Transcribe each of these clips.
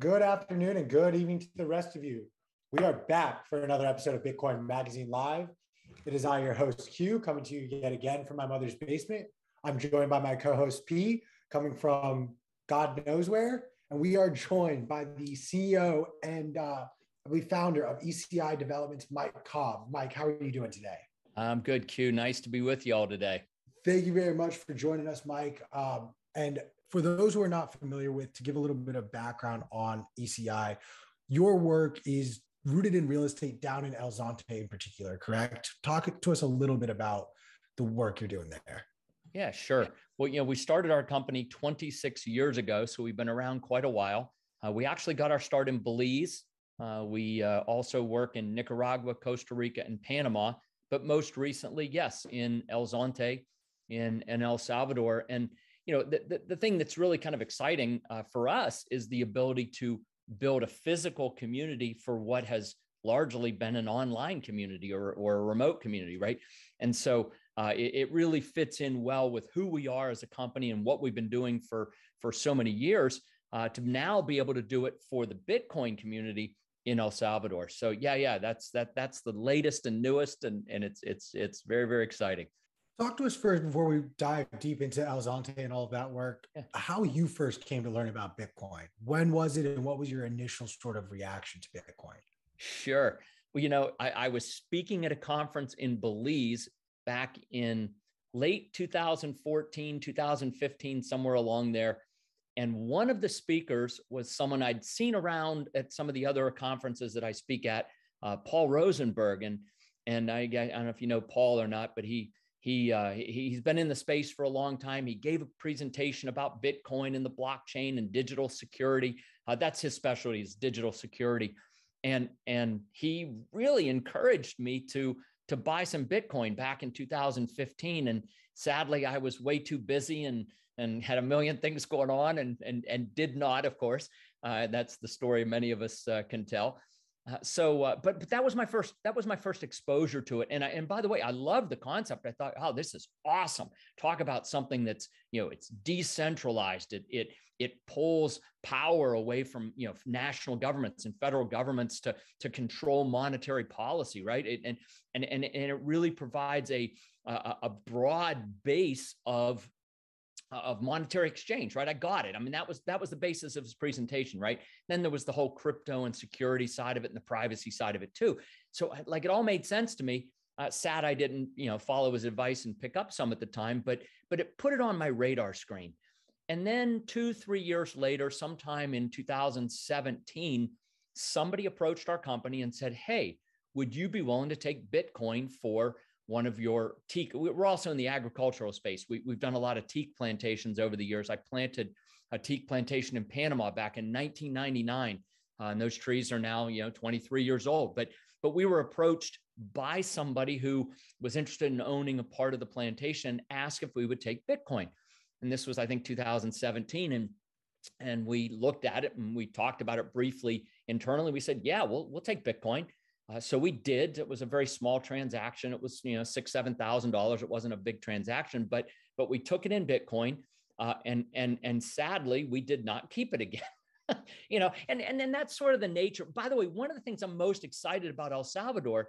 Good afternoon and good evening to the rest of you. We are back for another episode of Bitcoin Magazine Live. It is I, your host Q, coming to you yet again from my mother's basement. I'm joined by my co-host P, coming from God knows where, and we are joined by the CEO and uh, I founder of ECI Developments, Mike Cobb. Mike, how are you doing today? I'm good, Q. Nice to be with you all today. Thank you very much for joining us, Mike. Um, and for those who are not familiar with, to give a little bit of background on ECI, your work is rooted in real estate down in El Zonte in particular, correct? Talk to us a little bit about the work you're doing there. Yeah, sure. Well, you know, we started our company 26 years ago, so we've been around quite a while. Uh, we actually got our start in Belize. Uh, we uh, also work in Nicaragua, Costa Rica, and Panama, but most recently, yes, in El Zonte, in, in El Salvador. And you know, the, the, the thing that's really kind of exciting uh, for us is the ability to build a physical community for what has largely been an online community or, or a remote community, right? And so uh, it, it, really fits in well with who we are as a company and what we've been doing for, for so many years uh, to now be able to do it for the Bitcoin community in El Salvador. So yeah, yeah, that's that that's the latest and newest, and and it's it's it's very very exciting. Talk to us first before we dive deep into El Zonte and all of that work. Yeah. How you first came to learn about Bitcoin? When was it, and what was your initial sort of reaction to Bitcoin? Sure. Well, you know, I, I was speaking at a conference in Belize back in late 2014, 2015, somewhere along there. And one of the speakers was someone I'd seen around at some of the other conferences that I speak at, uh, Paul Rosenberg. And and I, I don't know if you know Paul or not, but he he uh, he's been in the space for a long time. He gave a presentation about Bitcoin and the blockchain and digital security. Uh, that's his specialty is digital security, and and he really encouraged me to to buy some Bitcoin back in 2015. And sadly, I was way too busy and and had a million things going on and and and did not, of course. Uh, that's the story many of us uh, can tell. Uh, so, uh, but but that was my first that was my first exposure to it. And I, and by the way, I love the concept. I thought, oh, this is awesome. Talk about something that's you know it's decentralized. It it it pulls power away from you know national governments and federal governments to to control monetary policy, right? It, and and and and it really provides a a, a broad base of of monetary exchange right? I got it. I mean that was that was the basis of his presentation right? Then there was the whole crypto and security side of it and the privacy side of it too. So like it all made sense to me. Uh, sad i didn't you know follow his advice and pick up some at the time but but it put it on my radar screen. And then two three years later sometime in 2017 somebody approached our company and said hey would you be willing to take bitcoin for one of your teak. We're also in the agricultural space. We, have done a lot of teak plantations over the years. I planted a teak plantation in Panama back in 1999. Uh, and those trees are now, you know, 23 years old. But but we were approached by somebody who was interested in owning a part of the plantation, asked if we would take Bitcoin. And this was, I think, 2017. And and we looked at it and we talked about it briefly internally. We said, yeah, we'll we'll take Bitcoin. Uh, so we did. It was a very small transaction. It was you know six seven thousand dollars. It wasn't a big transaction, but but we took it in Bitcoin, uh, and and and sadly we did not keep it again. you know, and and then that's sort of the nature. By the way, one of the things I'm most excited about El Salvador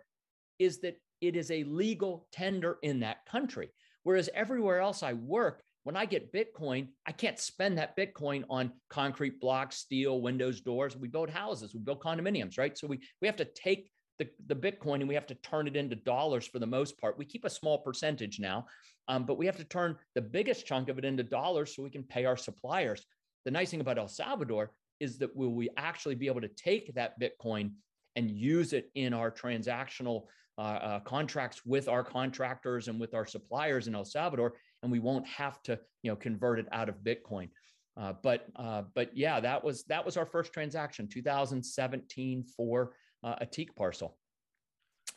is that it is a legal tender in that country, whereas everywhere else I work. When I get Bitcoin, I can't spend that Bitcoin on concrete blocks, steel, windows, doors. We build houses, we build condominiums, right? So we, we have to take the, the Bitcoin and we have to turn it into dollars for the most part. We keep a small percentage now, um, but we have to turn the biggest chunk of it into dollars so we can pay our suppliers. The nice thing about El Salvador is that will we actually be able to take that Bitcoin and use it in our transactional uh, uh, contracts with our contractors and with our suppliers in El Salvador, and we won't have to, you know, convert it out of Bitcoin. Uh, but uh, but yeah, that was that was our first transaction, 2017 for uh, a teak parcel.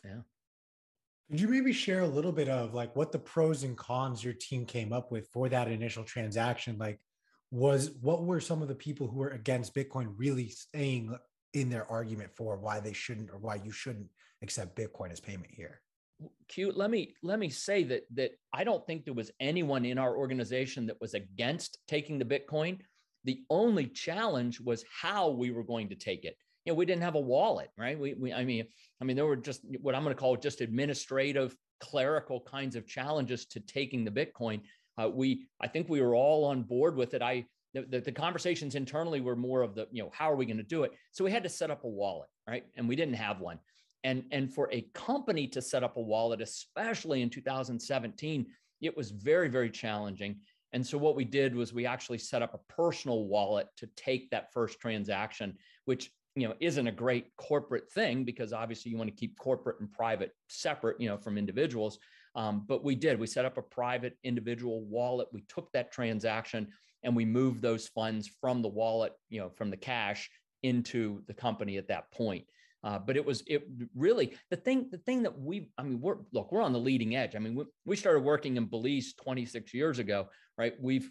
Yeah. Could you maybe share a little bit of like what the pros and cons your team came up with for that initial transaction? Like, was what were some of the people who were against Bitcoin really saying in their argument for why they shouldn't or why you shouldn't accept Bitcoin as payment here? Q. Let me let me say that that I don't think there was anyone in our organization that was against taking the Bitcoin The only challenge was how we were going to take it. You know, we didn't have a wallet, right? We, we I mean, I mean, there were just what I'm going to call just administrative, clerical kinds of challenges to taking the Bitcoin. Uh, we, I think we were all on board with it. I, the, the, the, conversations internally were more of the, you know, how are we going to do it? So we had to set up a wallet, right? And we didn't have one. And, and for a company to set up a wallet, especially in 2017, it was very, very challenging. And so what we did was we actually set up a personal wallet to take that first transaction, which you know isn't a great corporate thing because obviously you want to keep corporate and private separate, you know, from individuals. Um, but we did. We set up a private individual wallet. We took that transaction and we moved those funds from the wallet, you know, from the cash into the company at that point. Uh, but it was it really the thing the thing that we I mean we're look we're on the leading edge. I mean we, we started working in Belize 26 years ago, right? We've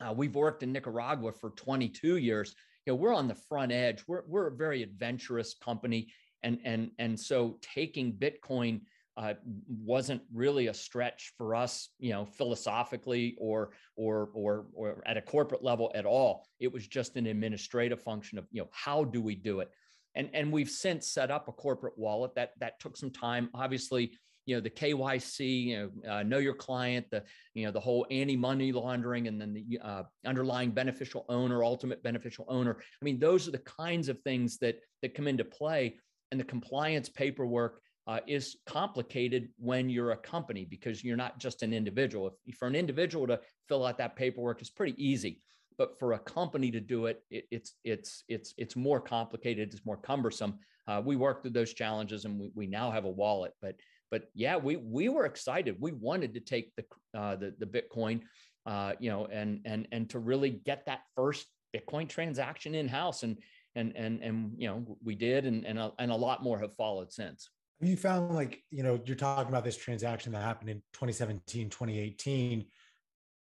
uh, we've worked in Nicaragua for 22 years. You know we're on the front edge. We're we're a very adventurous company, and and and so taking Bitcoin. Uh, wasn't really a stretch for us, you know, philosophically or or or or at a corporate level at all. It was just an administrative function of, you know, how do we do it? and and we've since set up a corporate wallet that that took some time obviously you know the KYC, you know, uh, know your client, the you know the whole anti-money laundering, and then the uh, underlying beneficial owner, ultimate beneficial owner. I mean, those are the kinds of things that that come into play, and the compliance paperwork uh, is complicated when you're a company because you're not just an individual. If for an individual to fill out that paperwork is pretty easy but for a company to do it, it it's it's it's it's more complicated. It's more cumbersome. Uh, we worked through those challenges, and we, we now have a wallet. But but yeah, we we were excited. We wanted to take the uh, the the Bitcoin, uh, you know, and and and to really get that first Bitcoin transaction in house, and and and and you know we did, and and a, and a lot more have followed since. You found like you know you're talking about this transaction that happened in 2017, 2018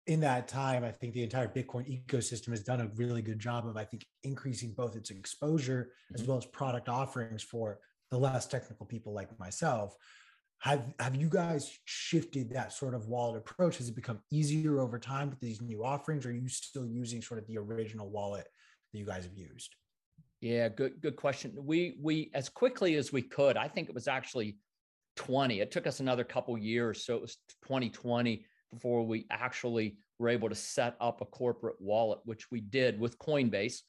in that time, I think the entire Bitcoin ecosystem has done a really good job of, I think, increasing both its exposure mm-hmm. as well as product offerings for the less technical people like myself. Have have you guys shifted that sort of wallet approach? Has it become easier over time with these new offerings? Or are you still using sort of the original wallet that you guys have used? Yeah, good good question. We we as quickly as we could. I think it was actually 20. It took us another couple years, so it was 2020 before we actually were able to set up a corporate wallet, which we did with Coinbase.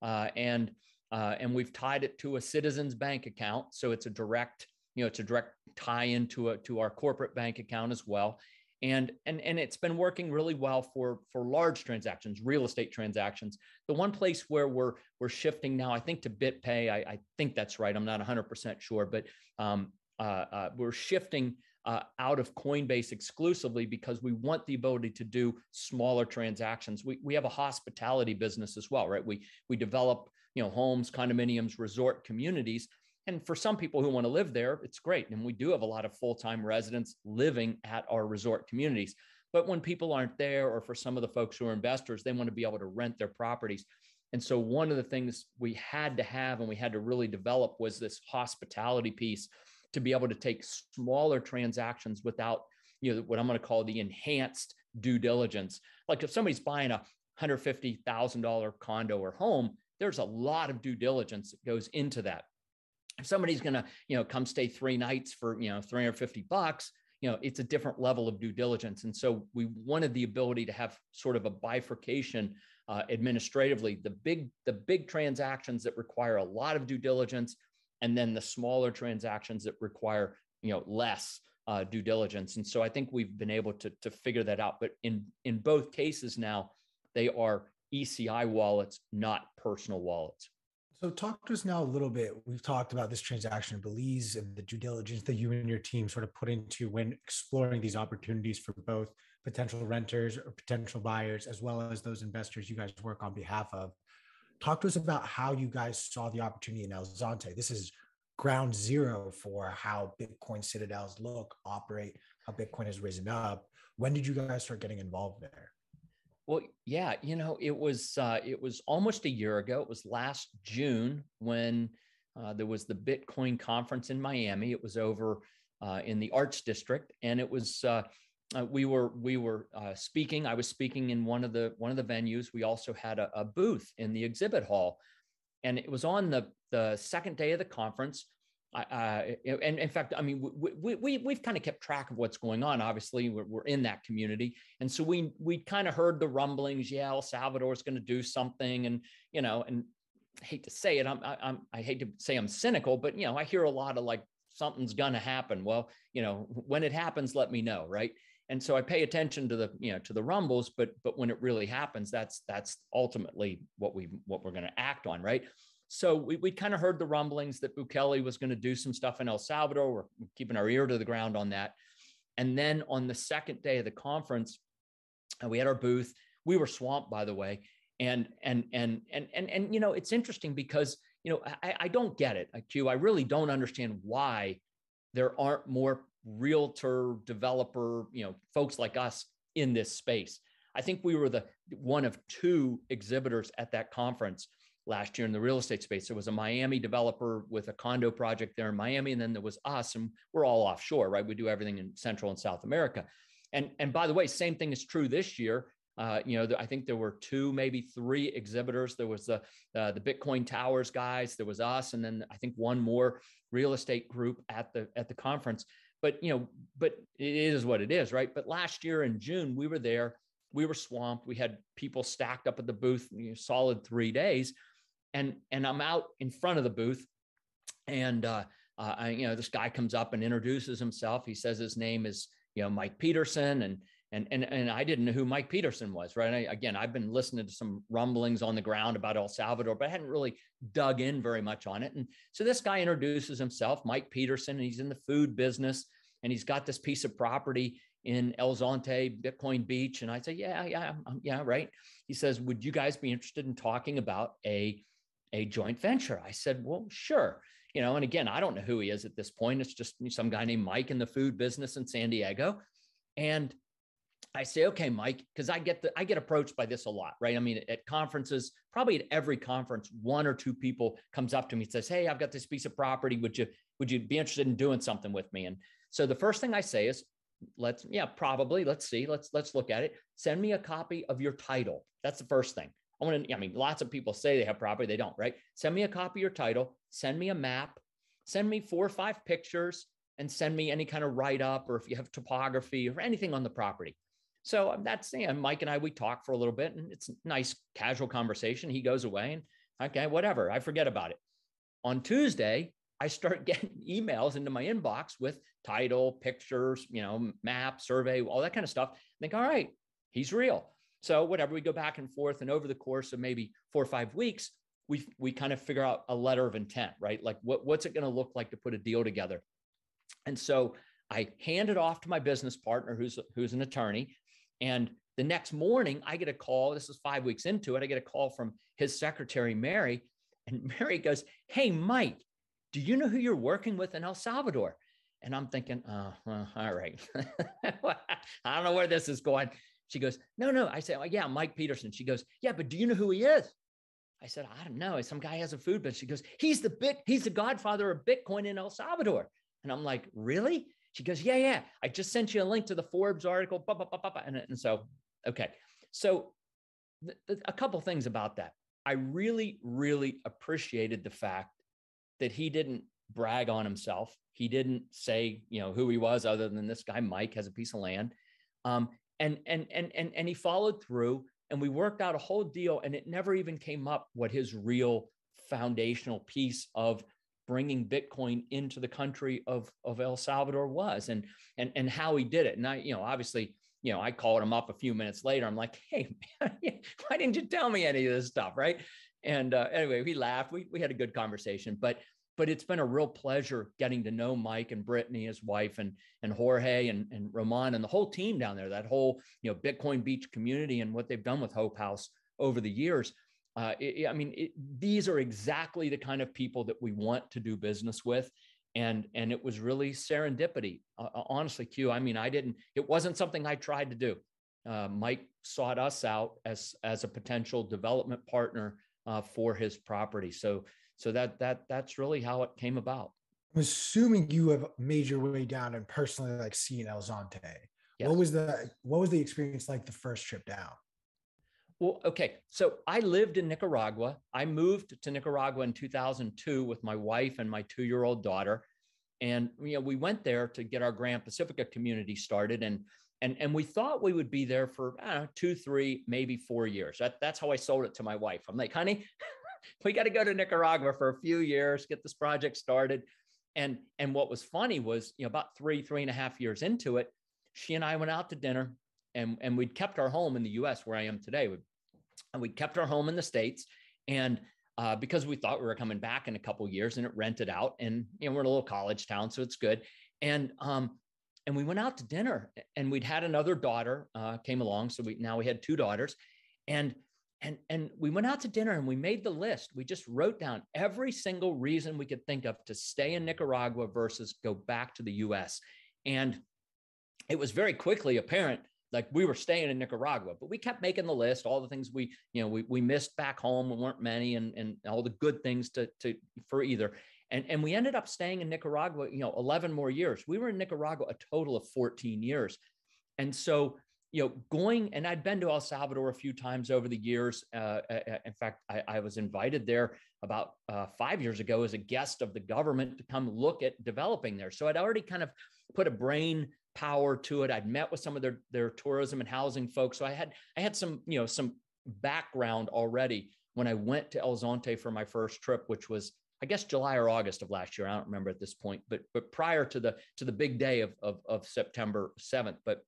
Uh, and uh, and we've tied it to a citizens bank account. So it's a direct, you know, it's a direct tie into a, to our corporate bank account as well. And, and, and it's been working really well for, for large transactions, real estate transactions. The one place where we're, we're shifting now, I think to BitPay, I, I think that's right. I'm not 100% sure, but um, uh, uh, we're shifting uh, out of Coinbase exclusively because we want the ability to do smaller transactions. We, we have a hospitality business as well, right? We, we develop you know homes, condominiums, resort communities. And for some people who want to live there, it's great. And we do have a lot of full time residents living at our resort communities. But when people aren't there, or for some of the folks who are investors, they want to be able to rent their properties. And so, one of the things we had to have and we had to really develop was this hospitality piece to be able to take smaller transactions without, you know, what I'm going to call the enhanced due diligence. Like if somebody's buying a $150,000 condo or home, there's a lot of due diligence that goes into that. If somebody's going to, you know, come stay three nights for, you know, 350 bucks, you know, it's a different level of due diligence. And so we wanted the ability to have sort of a bifurcation uh, administratively. The big, the big transactions that require a lot of due diligence and then the smaller transactions that require you know less uh, due diligence. And so I think we've been able to to figure that out. But in in both cases now, they are ECI wallets, not personal wallets. So talk to us now a little bit. We've talked about this transaction in Belize and the due diligence that you and your team sort of put into when exploring these opportunities for both potential renters or potential buyers, as well as those investors you guys work on behalf of. Talk to us about how you guys saw the opportunity in El Zonte. This is ground zero for how Bitcoin citadels look, operate, how Bitcoin has risen up. When did you guys start getting involved there? Well, yeah, you know, it was uh, it was almost a year ago. It was last June when uh, there was the Bitcoin conference in Miami. It was over uh, in the Arts District, and it was uh, uh, we were we were uh, speaking. I was speaking in one of the one of the venues. We also had a, a booth in the exhibit hall, and it was on the the second day of the conference. Uh, and in fact, I mean, we, we, we've kind of kept track of what's going on. Obviously, we're, we're in that community. And so we, we kind of heard the rumblings. Yeah, El Salvador is going to do something. And, you know, and I hate to say it, I'm, I'm, I hate to say I'm cynical, but, you know, I hear a lot of like, something's going to happen. Well, you know, when it happens, let me know. Right. And so I pay attention to the, you know, to the rumbles, but, but when it really happens, that's, that's ultimately what we, what we're going to act on. Right. So we, we kind of heard the rumblings that Bukele was going to do some stuff in El Salvador. We're keeping our ear to the ground on that. And then on the second day of the conference, uh, we had our booth. We were swamped, by the way. And and and and and and you know, it's interesting because you know I, I don't get it, Q. I really don't understand why there aren't more realtor developer, you know, folks like us in this space. I think we were the one of two exhibitors at that conference last year in the real estate space. There was a Miami developer with a condo project there in Miami, and then there was us, and we're all offshore, right? We do everything in Central and South America. And and by the way, same thing is true this year. Uh, you know, I think there were two, maybe three exhibitors. There was the uh, the Bitcoin Towers guys. There was us, and then I think one more real estate group at the at the conference. But you know, but it is what it is, right? But last year in June, we were there. We were swamped. We had people stacked up at the booth, you know, solid three days and and I'm out in front of the booth, and uh, uh, I, you know this guy comes up and introduces himself. He says his name is you know Mike Peterson, and and and and I didn't know who Mike Peterson was. Right? I, again, I've been listening to some rumblings on the ground about El Salvador, but I hadn't really dug in very much on it. And so this guy introduces himself, Mike Peterson, and he's in the food business, and he's got this piece of property in El Zonte, Bitcoin Beach. And I say, yeah, yeah, yeah, right. He says, would you guys be interested in talking about a a joint venture. I said, well, sure. You know, and again, I don't know who he is at this point. It's just some guy named Mike in the food business in San Diego. And I say, okay, Mike, because I get the I get approached by this a lot, right? I mean, at conferences, probably at every conference, one or two people comes up to me and says, Hey, I've got this piece of property. Would you would you be interested in doing something with me? And so the first thing I say is, let's, yeah, probably. Let's see. Let's let's look at it. Send me a copy of your title. That's the first thing. I want to, I mean, lots of people say they have property, they don't, right? Send me a copy of your title, send me a map, send me four or five pictures, and send me any kind of write up or if you have topography or anything on the property. So um, that's, know, Mike and I, we talk for a little bit and it's nice casual conversation. He goes away and okay, whatever, I forget about it. On Tuesday, I start getting emails into my inbox with title, pictures, you know, map, survey, all that kind of stuff. I think, all right, he's real. So whatever, we go back and forth, and over the course of maybe four or five weeks, we we kind of figure out a letter of intent, right? Like what, what's it going to look like to put a deal together? And so I hand it off to my business partner, who's who's an attorney, and the next morning I get a call. This is five weeks into it. I get a call from his secretary, Mary, and Mary goes, "Hey, Mike, do you know who you're working with in El Salvador?" And I'm thinking, oh, well, all right. I don't know where this is going. She goes, No, no. I said, oh, Yeah, Mike Peterson. She goes, Yeah, but do you know who he is? I said, I don't know. Some guy has a food business. She goes, He's the bit, he's the godfather of Bitcoin in El Salvador. And I'm like, Really? She goes, Yeah, yeah. I just sent you a link to the Forbes article. Bah, bah, bah, and, and so, okay. So, th- th- a couple things about that. I really, really appreciated the fact that he didn't brag on himself. He didn't say, you know, who he was other than this guy, Mike, has a piece of land. Um, and and and and and he followed through and we worked out a whole deal and it never even came up what his real foundational piece of bringing bitcoin into the country of of El Salvador was and and and how he did it. And I you know obviously you know I called him up a few minutes later. I'm like hey man, why didn't you tell me any of this stuff? Right? And uh, anyway we laughed. We we had a good conversation. But but it's been a real pleasure getting to know Mike and Brittany, his wife, and and Jorge and and Roman and the whole team down there. That whole you know Bitcoin Beach community and what they've done with Hope House over the years. Uh, it, I mean, it, these are exactly the kind of people that we want to do business with, and and it was really serendipity. Uh, uh honestly, Q. I mean, I didn't. It wasn't something I tried to do. Uh, Mike sought us out as as a potential development partner uh, for his property. So so that that that's really how it came about i'm assuming you have made your way down and personally like seen el zonte Yes. What was the what was the experience like the first trip down? Well, okay. So I lived in Nicaragua. I moved to Nicaragua in 2002 with my wife and my two-year-old daughter. And you know, we went there to get our Gran Pacifica community started. And and and we thought we would be there for know, two, three, maybe four years. That, that's how I sold it to my wife. I'm like, honey, we got to go to Nicaragua for a few years, get this project started. And and what was funny was, you know, about three, three and a half years into it, she and I went out to dinner and, and we'd kept our home in the US where I am today. And we kept our home in the States. And uh, because we thought we were coming back in a couple years and it rented out and you know we're in a little college town so it's good and um and we went out to dinner and we'd had another daughter uh, came along so we now we had two daughters and and and we went out to dinner and we made the list we just wrote down every single reason we could think of to stay in nicaragua versus go back to the us and it was very quickly apparent like we were staying in Nicaragua, but we kept making the list, all the things we, you know, we, we missed back home weren't many and, and all the good things to, to, for either. And, and we ended up staying in Nicaragua, you know, 11 more years. We were in Nicaragua a total of 14 years. And so, you know, going and I'd been to El Salvador a few times over the years. Uh, in fact, I, I, was invited there about uh, five years ago as a guest of the government to come look at developing there. So I'd already kind of put a brain power to it. I'd met with some of their their tourism and housing folks, so I had I had some you know some background already when I went to El Zonte for my first trip, which was I guess July or August of last year. I don't remember at this point, but but prior to the to the big day of of, of September seventh. But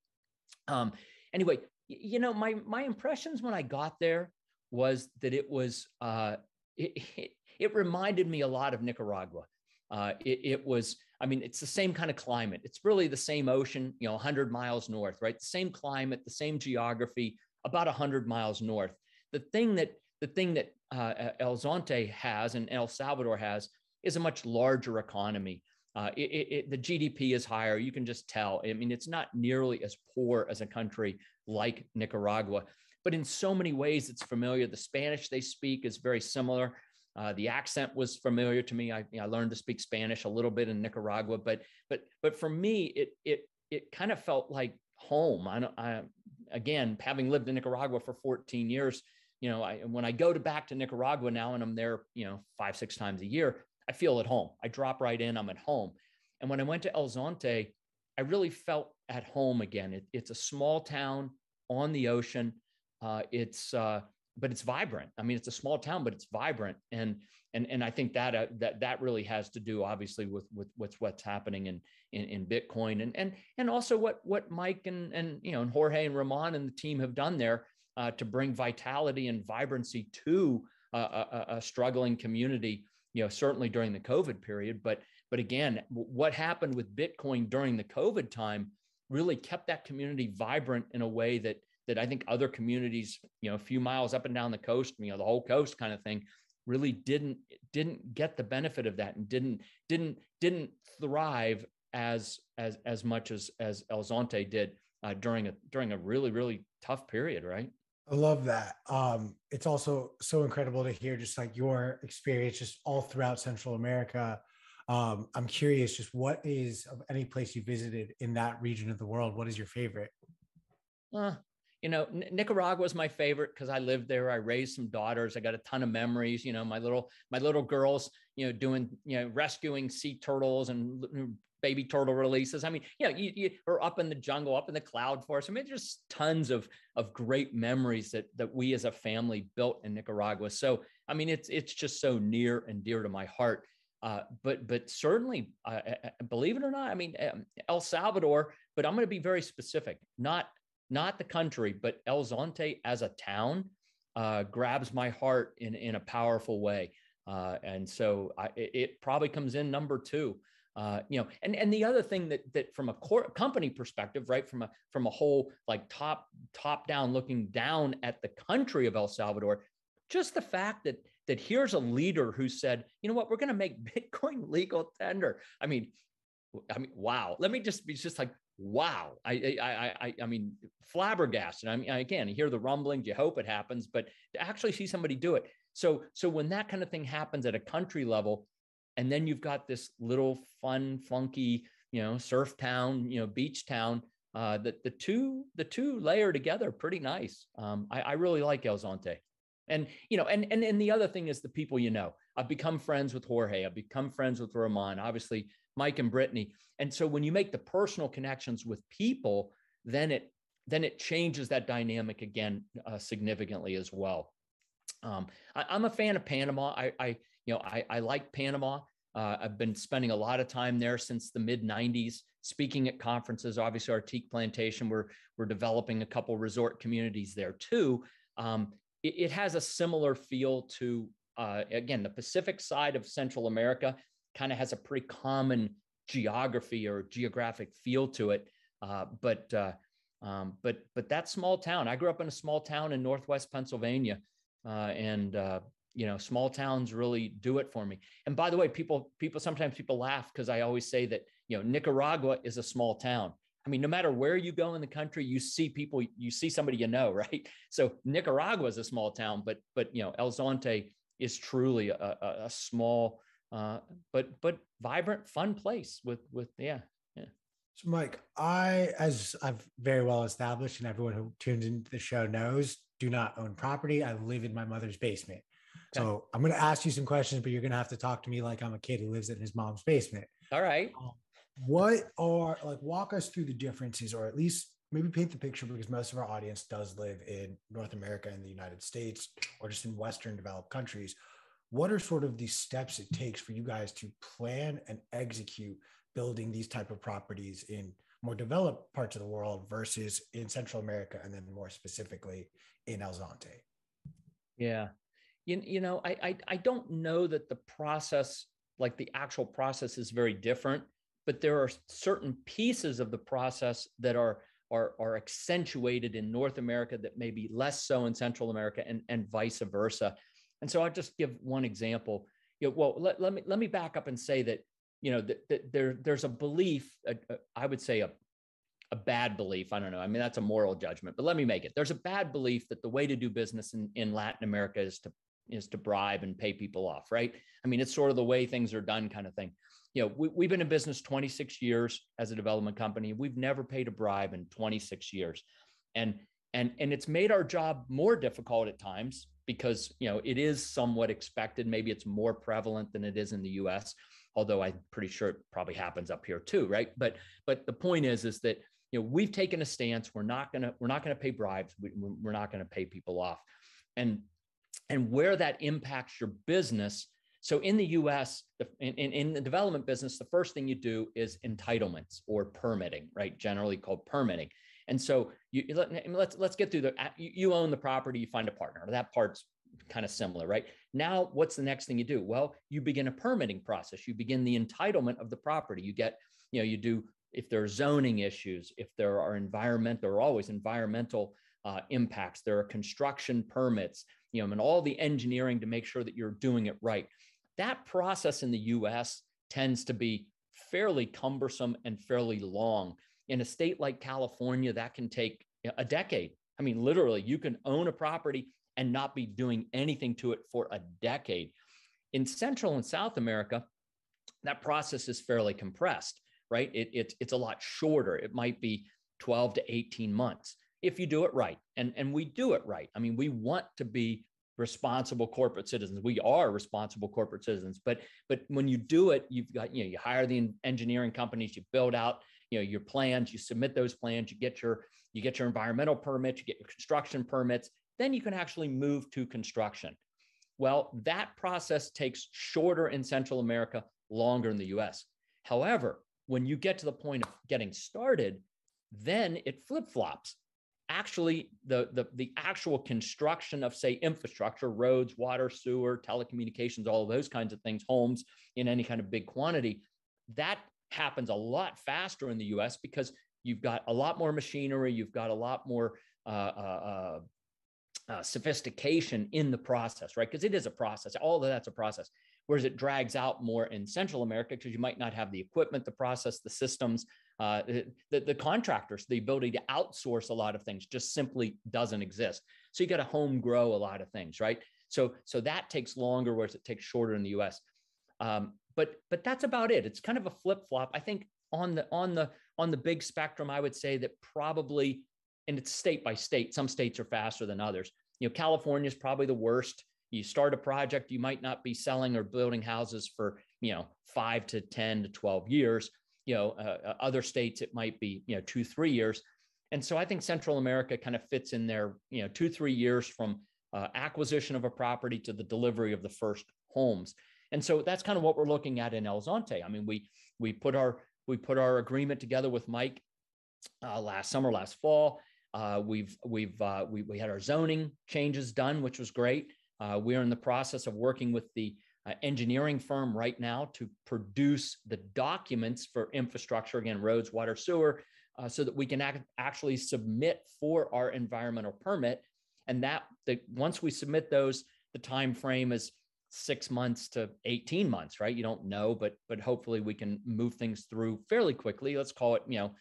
um, anyway, you know my my impressions when I got there was that it was uh, it, it, it reminded me a lot of Nicaragua. Uh, it, it, was, I mean, it's the same kind of climate. It's really the same ocean, you know, 100 miles north, right? The same climate, the same geography, about 100 miles north. The thing that the thing that uh, El Zonte has and El Salvador has is a much larger economy. Uh, it, it, the GDP is higher. You can just tell. I mean, it's not nearly as poor as a country like Nicaragua, but in so many ways, it's familiar. The Spanish they speak is very similar. Uh, the accent was familiar to me. I, you know, I learned to speak Spanish a little bit in Nicaragua, but but but for me, it it it kind of felt like home. I, I again, having lived in Nicaragua for 14 years, you know, I, when I go to back to Nicaragua now, and I'm there, you know, five six times a year, I feel at home. I drop right in. I'm at home. And when I went to El Zonte, I really felt at home again. It, it's a small town on the ocean. Uh, it's uh, but it's vibrant. I mean, it's a small town, but it's vibrant, and and and I think that uh, that that really has to do, obviously, with with what's what's happening in in, in Bitcoin, and and and also what what Mike and and you know and Jorge and Ramon and the team have done there uh, to bring vitality and vibrancy to a, a, a struggling community. You know, certainly during the COVID period, but but again, what happened with Bitcoin during the COVID time really kept that community vibrant in a way that that I think other communities, you know, a few miles up and down the coast, you know, the whole coast kind of thing, really didn't didn't get the benefit of that and didn't didn't didn't thrive as as as much as as El Zonte did uh, during a during a really really tough period, right? I love that. Um, it's also so incredible to hear just like your experience just all throughout Central America. Um, I'm curious, just what is of any place you visited in that region of the world? What is your favorite? Uh, you know, Nicaragua is my favorite because I lived there. I raised some daughters. I got a ton of memories. You know, my little my little girls, you know, doing you know rescuing sea turtles and baby turtle releases. I mean, you know, you, you up in the jungle, up in the cloud forest. I mean, just tons of of great memories that that we as a family built in Nicaragua. So, I mean, it's it's just so near and dear to my heart. Uh, but but certainly, uh, believe it or not, I mean, um, El Salvador. But I'm going to be very specific. Not not the country, but El Zonte as a town uh, grabs my heart in, in a powerful way. Uh, and so I, it probably comes in number two. Uh, you know, and and the other thing that that from a company perspective, right, from a from a whole like top top down looking down at the country of El Salvador, just the fact that that here's a leader who said, you know what, we're going to make Bitcoin legal tender. I mean, I mean, wow. Let me just be just like, wow. I, I, I, I mean, flabbergasted. I mean, again, you hear the rumblings, you hope it happens, but to actually see somebody do it. So, so when that kind of thing happens at a country level, and then you've got this little fun, funky, you know, surf town, you know, beach town uh, the the two the two layer together pretty nice. Um, I, I really like El Zonte. And you know, and and and the other thing is the people you know. I've become friends with Jorge. I've become friends with Roman. Obviously, Mike and Brittany. And so when you make the personal connections with people, then it then it changes that dynamic again uh, significantly as well. Um, I, am a fan of Panama. I, I know I, I like Panama. Uh, I've been spending a lot of time there since the mid 90s, speaking at conferences. Obviously, our teak plantation, we're, we're developing a couple resort communities there too. Um, it, it, has a similar feel to, uh, again, the Pacific side of Central America kind of has a pretty common geography or geographic feel to it. Uh, but uh, um, but but that small town, I grew up in a small town in Northwest Pennsylvania, uh, and uh, you know, small towns really do it for me. And by the way, people people sometimes people laugh because I always say that you know Nicaragua is a small town. I mean, no matter where you go in the country, you see people, you see somebody you know, right? So Nicaragua is a small town, but but you know, El Zonte is truly a, a, a small uh, but but vibrant, fun place with with yeah, yeah. So, Mike, I, as I've very well established, and everyone who tunes into the show knows, do not own property. I live in my mother's basement. Okay. So I'm going to ask you some questions, but you're going to have to talk to me like I'm a kid who lives in his mom's basement. All right. Um, what are like walk us through the differences, or at least maybe paint the picture because most of our audience does live in North America and the United States, or just in Western developed countries what are sort of the steps it takes for you guys to plan and execute building these type of properties in more developed parts of the world versus in Central America and then more specifically in El Zonte? Yeah. You, you know, I, I, I don't know that the process, like the actual process is very different, but there are certain pieces of the process that are are, are accentuated in North America that may be less so in Central America and, and vice versa. And so I'll just give one example. You know, well, let, let me let me back up and say that you know that, that there there's a belief. Uh, uh, I would say a a bad belief. I don't know. I mean, that's a moral judgment, but let me make it. There's a bad belief that the way to do business in, in Latin America is to is to bribe and pay people off, right? I mean, it's sort of the way things are done kind of thing. You know, we, we've been in business 26 years as a development company. We've never paid a bribe in 26 years. And and and it's made our job more difficult at times because you know it is somewhat expected. Maybe it's more prevalent than it is in the U.S. Although I'm pretty sure it probably happens up here too, right? But but the point is is that you know we've taken a stance. We're not gonna we're not gonna pay bribes. We, we're not gonna pay people off, and and where that impacts your business. So in the U.S., in, in, in, the development business, the first thing you do is entitlements or permitting, right? Generally called permitting. And so you let, let's let's get through the you own the property, you find a partner. That part's kind of similar, right? Now, what's the next thing you do? Well, you begin a permitting process. You begin the entitlement of the property. You get, you know, you do if there are zoning issues, if there are environmental, there are always environmental uh, impacts. There are construction permits, you know, and all the engineering to make sure that you're doing it right. That process in the U.S. tends to be fairly cumbersome and fairly long in a state like California, that can take a decade. I mean, literally, you can own a property and not be doing anything to it for a decade. In Central and South America, that process is fairly compressed, right? It, it, it's a lot shorter. It might be 12 to 18 months if you do it right. And, and we do it right. I mean, we want to be responsible corporate citizens. We are responsible corporate citizens, but but when you do it, you've got you know you hire the engineering companies, you build out you know your plans you submit those plans you get your you get your environmental permits you get your construction permits then you can actually move to construction well that process takes shorter in central america longer in the us however when you get to the point of getting started then it flip-flops actually the, the the actual construction of say infrastructure roads water sewer telecommunications all of those kinds of things homes in any kind of big quantity that happens a lot faster in the US because you've got a lot more machinery, you've got a lot more uh, uh, uh, uh sophistication in the process, right? Because it is a process. All of that's a process. Whereas it drags out more in Central America because you might not have the equipment, the process, the systems, uh, the, the contractors, the ability to outsource a lot of things just simply doesn't exist. So you got to home grow a lot of things, right? So so that takes longer, whereas it takes shorter in the U.S. Um, but but that's about it. It's kind of a flip flop. I think on the on the on the big spectrum, I would say that probably, and it's state by state, some states are faster than others. You know, California is probably the worst. You start a project, you might not be selling or building houses for, you know, five to 10 to 12 years. You know, uh, uh, other states, it might be, you know, two, three years. And so I think Central America kind of fits in there, you know, two, three years from uh, acquisition of a property to the delivery of the first homes. And so that's kind of what we're looking at in El Zonte. I mean, we we put our we put our agreement together with Mike uh, last summer, last fall. Uh, we've we've uh, we, we had our zoning changes done, which was great. We are in the process of working with the uh, engineering firm right now to produce the documents for infrastructure, again, roads, water, sewer, uh, so that we can act, actually submit for our environmental permit. And that the, once we submit those, the time frame is six months to 18 months, right? You don't know, but but hopefully we can move things through fairly quickly. Let's call it, you know,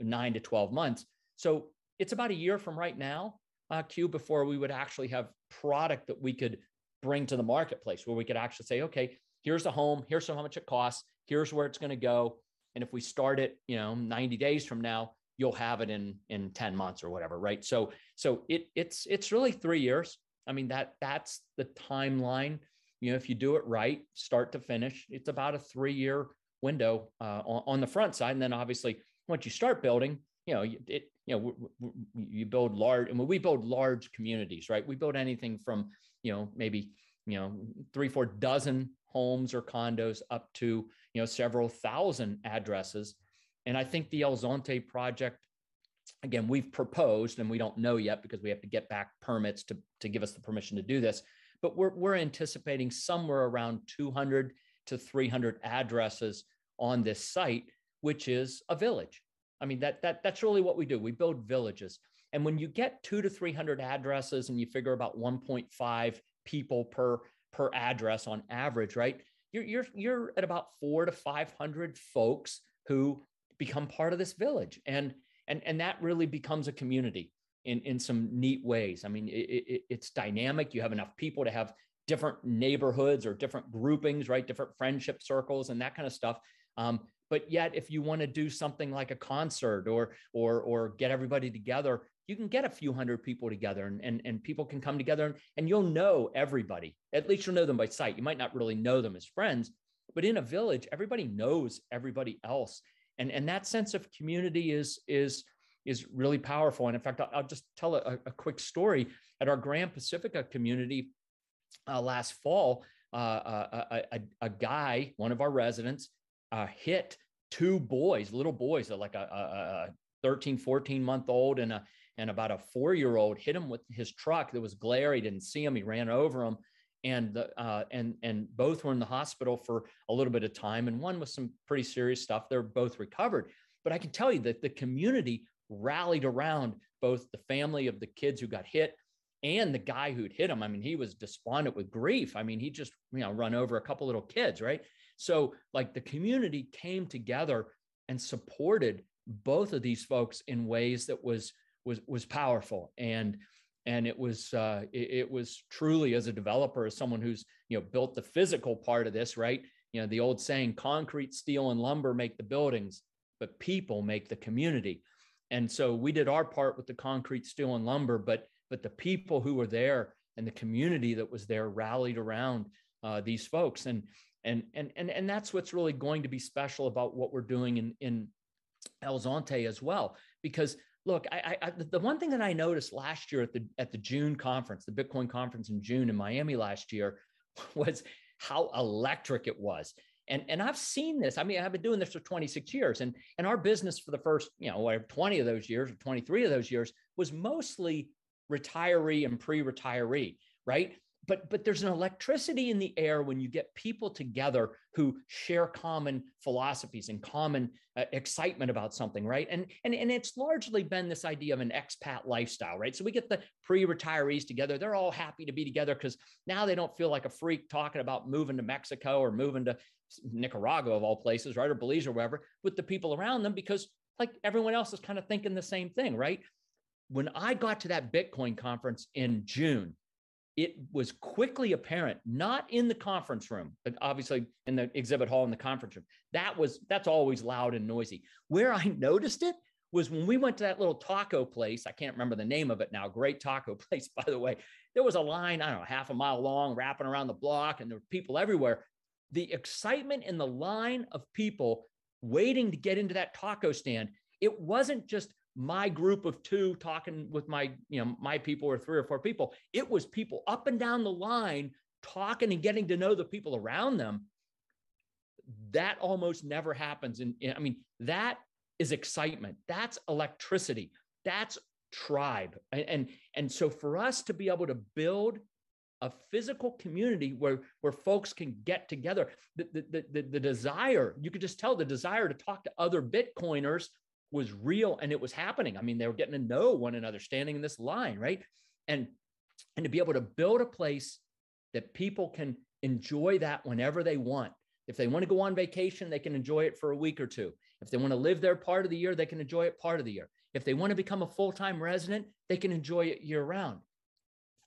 nine to 12 months. So it's about a year from right now uh, Q before we would actually have product that we could bring to the marketplace where we could actually say, okay, here's a home, here's how much it costs, here's where it's going to go. And if we start it, you know, 90 days from now, you'll have it in in 10 months or whatever, right? So so it it's it's really three years. I mean, that that's the timeline. You know, if you do it right, start to finish, it's about a three-year window uh, on, on the front side. And then obviously, once you start building, you know, it you know, you build large, and when we build large communities, right? We build anything from, you know, maybe, you know, three, four dozen homes or condos up to, you know, several thousand addresses. And I think the El Zonte project, again, we've proposed, and we don't know yet because we have to get back permits to, to give us the permission to do this. But we're, we're anticipating somewhere around 200 to 300 addresses on this site, which is a village. I mean, that, that, that's really what we do. We build villages. And when you get two to 300 addresses and you figure about 1.5 people per, per address on average, right? You're, you're, you're at about four to 500 folks who become part of this village. And, and, and that really becomes a community in, in some neat ways. I mean, it, it, it's dynamic. You have enough people to have different neighborhoods or different groupings, right? Different friendship circles and that kind of stuff. Um, but yet if you want to do something like a concert or or or get everybody together you can get a few hundred people together and, and, and people can come together and, and you'll know everybody. At least you'll know them by sight. You might not really know them as friends but in a village everybody knows everybody else. And and that sense of community is is is really powerful. And in fact i'll, I'll just tell a, a, quick story. At our gran pacifica community uh, last fall uh, uh a, a, a, guy one of our residents uh, hit two boys, little boys, like a, a, a 13, 14 month old and a and about a four year old hit him with his truck. There was glare. He didn't see him. He ran over him. And the, uh, and and both were in the hospital for a little bit of time, and one with some pretty serious stuff. They're both recovered, but I can tell you that the community rallied around both the family of the kids who got hit and the guy who'd hit him. I mean, he was despondent with grief. I mean, he just you know run over a couple little kids, right? So, like the community came together and supported both of these folks in ways that was was was powerful. And and it was uh, it, it, was truly as a developer as someone who's you know built the physical part of this right? You know the old saying concrete steel and lumber make the buildings but people make the community. And so we did our part with the concrete steel and lumber but but the people who were there and the community that was there rallied around uh, these folks. And and and and and that's what's really going to be special about what we're doing in in El Zonte as well. Because look, I, I the one thing that I noticed last year at the at the June conference, the Bitcoin conference in June in Miami last year, was how electric it was. And, and I've seen this. I mean, I've been doing this for 26 years, and, and our business for the first, you know, 20 of those years or 23 of those years was mostly retiree and pre-retiree, right? But but there's an electricity in the air when you get people together who share common philosophies and common uh, excitement about something right? And, and and it's largely been this idea of an expat lifestyle right? So we get the pre-retirees together. They're all happy to be together because now they don't feel like a freak talking about moving to mexico or moving to nicaragua of all places right? Or belize or wherever with the people around them because like everyone else is kind of thinking the same thing right? When i got to that bitcoin conference in june it was quickly apparent, not in the conference room, but obviously in the exhibit hall in the conference room. That was that's always loud and noisy. Where I noticed it was when we went to that little taco place. I can't remember the name of it now. Great taco place, by the way. There was a line, I don't know, half a mile long, wrapping around the block, and there were people everywhere. The excitement in the line of people waiting to get into that taco stand, it wasn't just my group of two talking with my, you know, my people or three or four people. It was people up and down the line talking and getting to know the people around them. That almost never happens. And I mean, that is excitement. That's electricity. That's tribe. And, and, and so for us to be able to build a physical community where where folks can get together the, the, the, the desire you could just tell the desire to talk to other bitcoiners was real and it was happening. I mean, they were getting to know one another standing in this line, right? And and to be able to build a place that people can enjoy that whenever they want. If they want to go on vacation, they can enjoy it for a week or two. If they want to live there part of the year, they can enjoy it part of the year. If they want to become a full-time resident, they can enjoy it year round.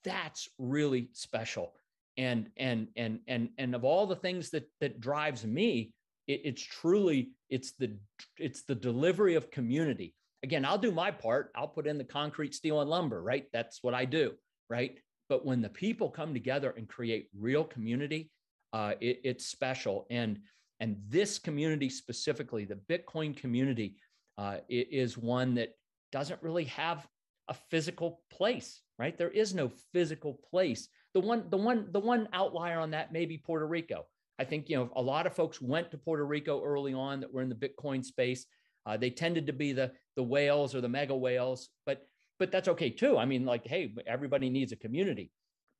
That's really special. And and and and and of all the things that that drives me, it, it's truly it's the it's the delivery of community. Again i'll do my part. I'll put in the concrete steel and lumber right? That's what i do right? But when the people come together and create real community uh, it, it's special. And and this community specifically the bitcoin community uh, is one that doesn't really have a physical place right? There is no physical place. The one the one the one outlier on that may be puerto rico I think, you know, a lot of folks went to Puerto Rico early on that were in the Bitcoin space. Uh, they tended to be the the whales or the mega whales, but but that's okay too. I mean, like, hey, everybody needs a community,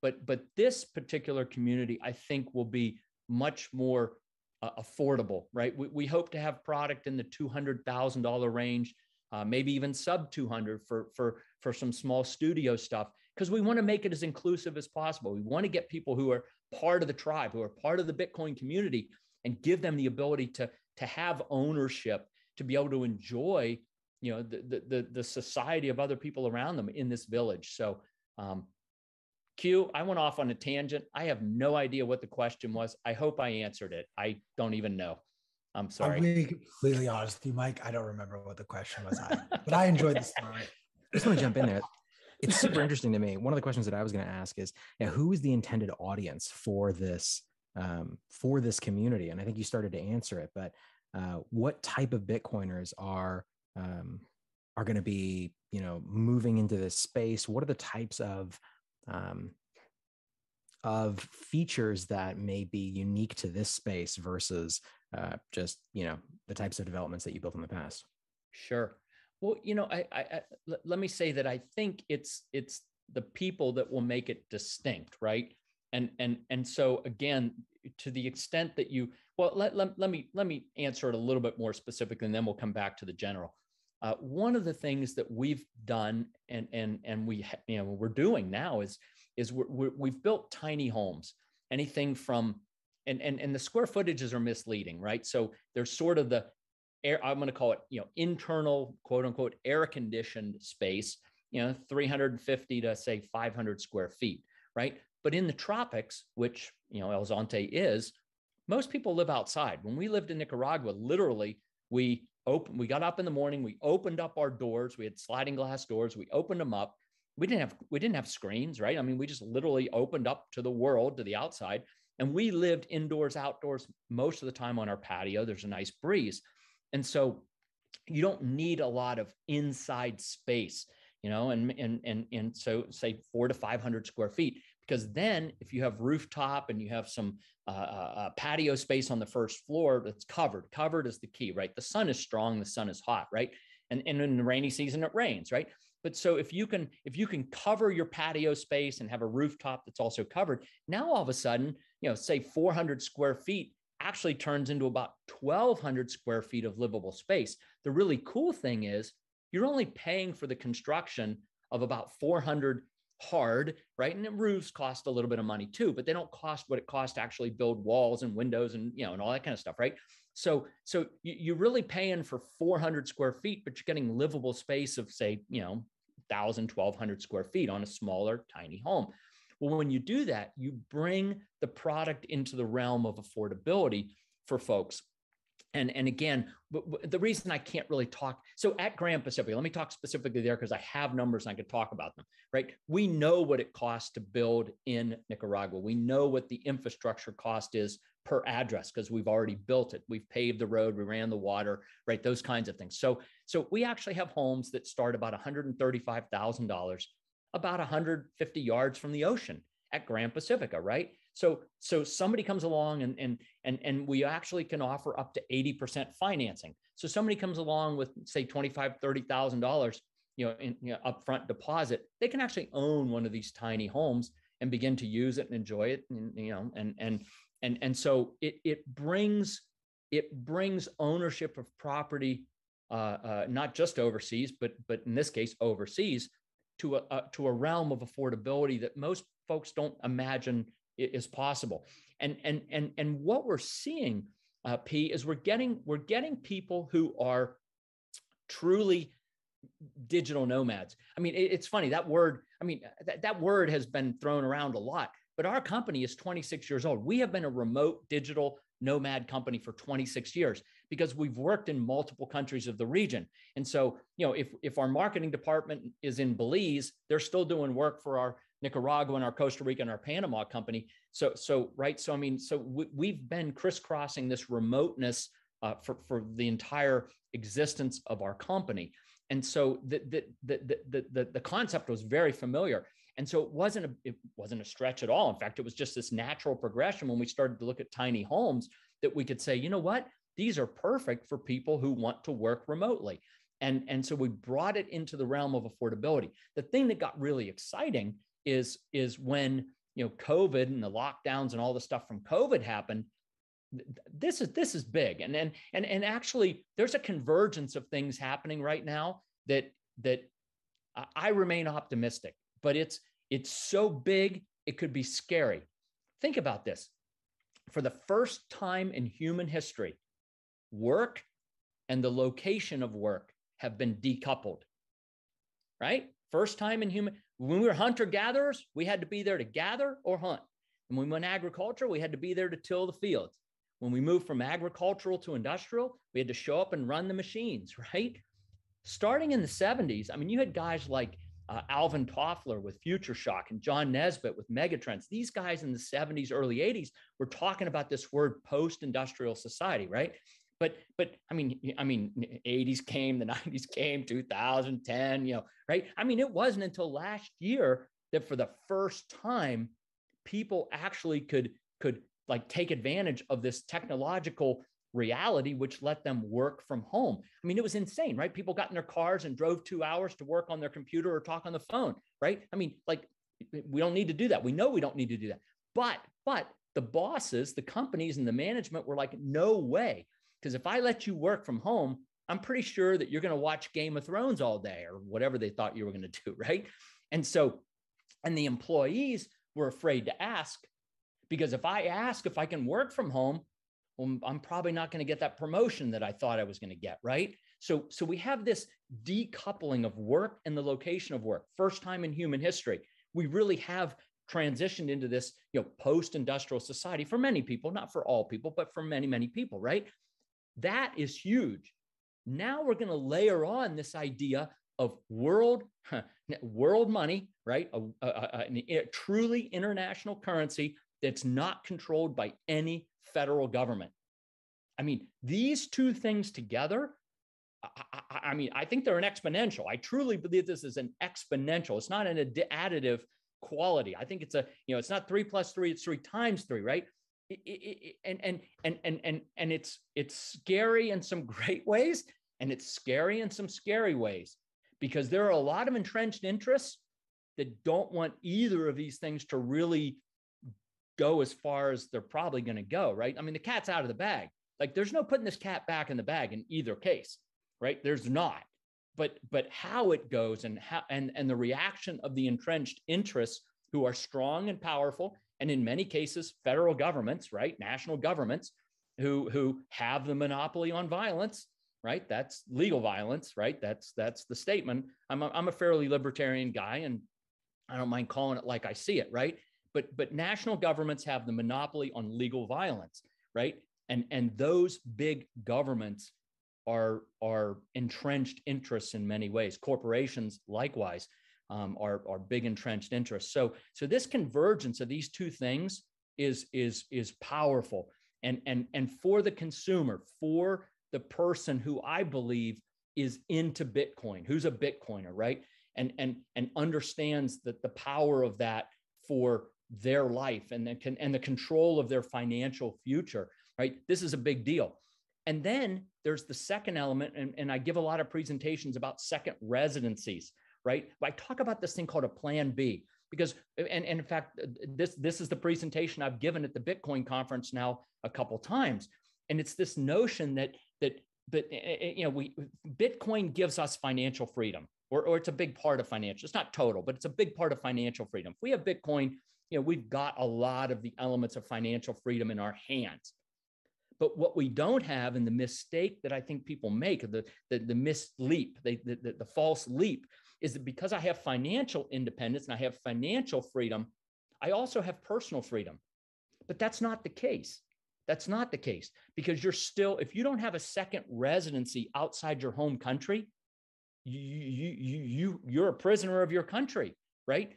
but but this particular community, I think, will be much more uh, affordable, right? We, we hope to have product in the two hundred thousand dollar range, uh, maybe even sub two hundred for for for some small studio stuff, because we want to make it as inclusive as possible. We want to get people who are part of the tribe, who are part of the Bitcoin community, and give them the ability to, to have ownership, to be able to enjoy, you know, the, the, the society of other people around them in this village. So, um, Q, I went off on a tangent. I have no idea what the question was. I hope I answered it. I don't even know. I'm sorry. I'm being completely honest with you, Mike. I don't remember what the question was, but I enjoyed the story. I just want to jump in there it's super interesting to me. One of the questions that I was going to ask is, yeah, who is the intended audience for this um, for this community? And I think you started to answer it, but uh, what type of Bitcoiners are um, are going to be, you know, moving into this space? What are the types of um, of features that may be unique to this space versus uh, just you know the types of developments that you built in the past? Sure. Well, you know, I, I, I let me say that I think it's it's the people that will make it distinct, right? And and and so again, to the extent that you well, let, let, let me let me answer it a little bit more specifically, and then we'll come back to the general. Uh, one of the things that we've done and and and we you know we're doing now is is we're, we have built tiny homes, anything from and and and the square footages are misleading, right? So there's sort of the air, I'm going to call it, you know, internal quote unquote air conditioned space, you know, 350 to say 500 square feet, right? But in the tropics, which, you know, El Zonte is, most people live outside. When we lived in Nicaragua, literally, we opened, we got up in the morning, we opened up our doors, we had sliding glass doors, we opened them up. We didn't have we didn't have screens, right? I mean, we just literally opened up to the world, to the outside, and we lived indoors, outdoors most of the time on our patio. There's a nice breeze. And so you don't need a lot of inside space, you know, and and and and so say four to five hundred square feet, because then if you have rooftop and you have some uh, uh, uh, patio space on the first floor that's covered, covered is the key, right? The sun is strong, the sun is hot, right? And and in the rainy season it rains, right? But so if you can if you can cover your patio space and have a rooftop that's also covered, now all of a sudden, you know, say 400 square feet actually turns into about 1,200 square feet of livable space. The really cool thing is you're only paying for the construction of about 400 hard, right? And the roofs cost a little bit of money too, but they don't cost what it costs to actually build walls and windows and you know and all that kind of stuff, right? So so you're really paying for 400 square feet, but you're getting livable space of say you know 1,000, 1,200 square feet on a smaller, tiny home. Well, when you do that, you bring the product into the realm of affordability for folks. And, and again, the reason I can't really talk, so at Gran Pacifica, let me talk specifically there because I have numbers and I could talk about them, right? We know what it costs to build in Nicaragua. We know what the infrastructure cost is per address because we've already built it. We've paved the road, we ran the water, right? Those kinds of things. So, so we actually have homes that start about $135,000, about 150 yards from the ocean at Gran Pacifica, right? So, so somebody comes along and and and and we actually can offer up to 80% financing. So somebody comes along with say 25, 30,000 dollars, you know, in you know, upfront deposit, they can actually own one of these tiny homes and begin to use it and enjoy it, and you know, and and and and so it it brings it brings ownership of property uh, uh, not just overseas but but in this case overseas to a, uh, to a realm of affordability that most folks don't imagine is possible. And and and and what we're seeing uh, p is we're getting we're getting people who are truly digital nomads. I mean it, it's funny that word i mean that, that word has been thrown around a lot but our company is 26 years old. We have been a remote digital nomad company for 26 years because we've worked in multiple countries of the region. And so, you know, if, if our marketing department is in Belize, they're still doing work for our Nicaragua and our Costa Rica and our Panama company. So, so right. So, I mean, so we, have been crisscrossing this remoteness uh, for, for the entire existence of our company. And so the, the, the, the, the, the concept was very familiar. And so it wasn't a it wasn't a stretch at all. In fact, it was just this natural progression when we started to look at tiny homes that we could say, you know what, these are perfect for people who want to work remotely. And, and so we brought it into the realm of affordability. The thing that got really exciting is, is when you know COVID and the lockdowns and all the stuff from COVID happened. This is this is big. And and and, and actually there's a convergence of things happening right now that that I remain optimistic, but it's it's so big, it could be scary. Think about this. For the first time in human history, work and the location of work have been decoupled. Right? First time in human, when we were hunter gatherers, we had to be there to gather or hunt. And when we went agriculture, we had to be there to till the fields. When we moved from agricultural to industrial, we had to show up and run the machines, right? Starting in the 70s, I mean, you had guys like uh, Alvin Toffler with Future Shock and John Naisbitt with Megatrends. These guys in the 70s, early 80s were talking about this word post-industrial society, right? But but I mean I mean 80s came, the 90s came, 2010, you know, right? I mean it wasn't until last year that for the first time people actually could could like take advantage of this technological reality, which let them work from home. I mean, it was insane, right? People got in their cars and drove two hours to work on their computer or talk on the phone, right? I mean, like, we don't need to do that. We know we don't need to do that. But, but the bosses, the companies, and the management were like, no way. Because if I let you work from home, I'm pretty sure that you're going to watch Game of Thrones all day or whatever they thought you were going to do, right? And so, and the employees were afraid to ask because if I ask if I can work from home, well, I'm probably not going to get that promotion that I thought I was going to get, right? So, so we have this decoupling of work and the location of work. First time in human history, we really have transitioned into this, you know, post-industrial society for many people, not for all people, but for many, many people, right? That is huge. Now we're going to layer on this idea of world world money, right? A, a, a, a truly international currency that's not controlled by any federal government. I mean, these two things together, I, I, I, mean, I think they're an exponential. I truly believe this is an exponential. It's not an additive quality. I think it's a, you know, it's not three plus three, it's three times three, right? And, and, and, and, and, and it's, it's scary in some great ways and it's scary in some scary ways because there are a lot of entrenched interests that don't want either of these things to really go as far as they're probably going to go, right? I mean, the cat's out of the bag. Like there's no putting this cat back in the bag in either case, right? There's not. But but how it goes and how and and the reaction of the entrenched interests who are strong and powerful, and in many cases, federal governments, right? National governments who who have the monopoly on violence, right? That's legal violence, right? That's that's the statement. I'm a, I'm a fairly libertarian guy, and I don't mind calling it like I see it, right? but but national governments have the monopoly on legal violence, right? And and those big governments are are entrenched interests in many ways. Corporations likewise um, are are big entrenched interests. So so this convergence of these two things is is is powerful. And and and for the consumer, for the person who I believe is into Bitcoin, who's a Bitcoiner, right? And and and understands that the power of that for their life and the, and the control of their financial future, right? This is a big deal. And then there's the second element, and, and I give a lot of presentations about second residencies, right? I talk about this thing called a plan B because, and, and in fact, this, this is the presentation I've given at the Bitcoin conference now a couple times. And it's this notion that, that, but eh, eh, eh, you know, we Bitcoin gives us financial freedom, or, or it's a big part of financial. It's not total, but it's a big part of financial freedom. If we have Bitcoin, you know, we've got a lot of the elements of financial freedom in our hands. But what we don't have, and the mistake that I think people make, the the, the misleap, they, the, the, the false leap, is that because I have financial independence and I have financial freedom, I also have personal freedom. But that's not the case. That's not the case because you're still, if you don't have a second residency outside your home country, you, you, you, you, you're a prisoner of your country, right?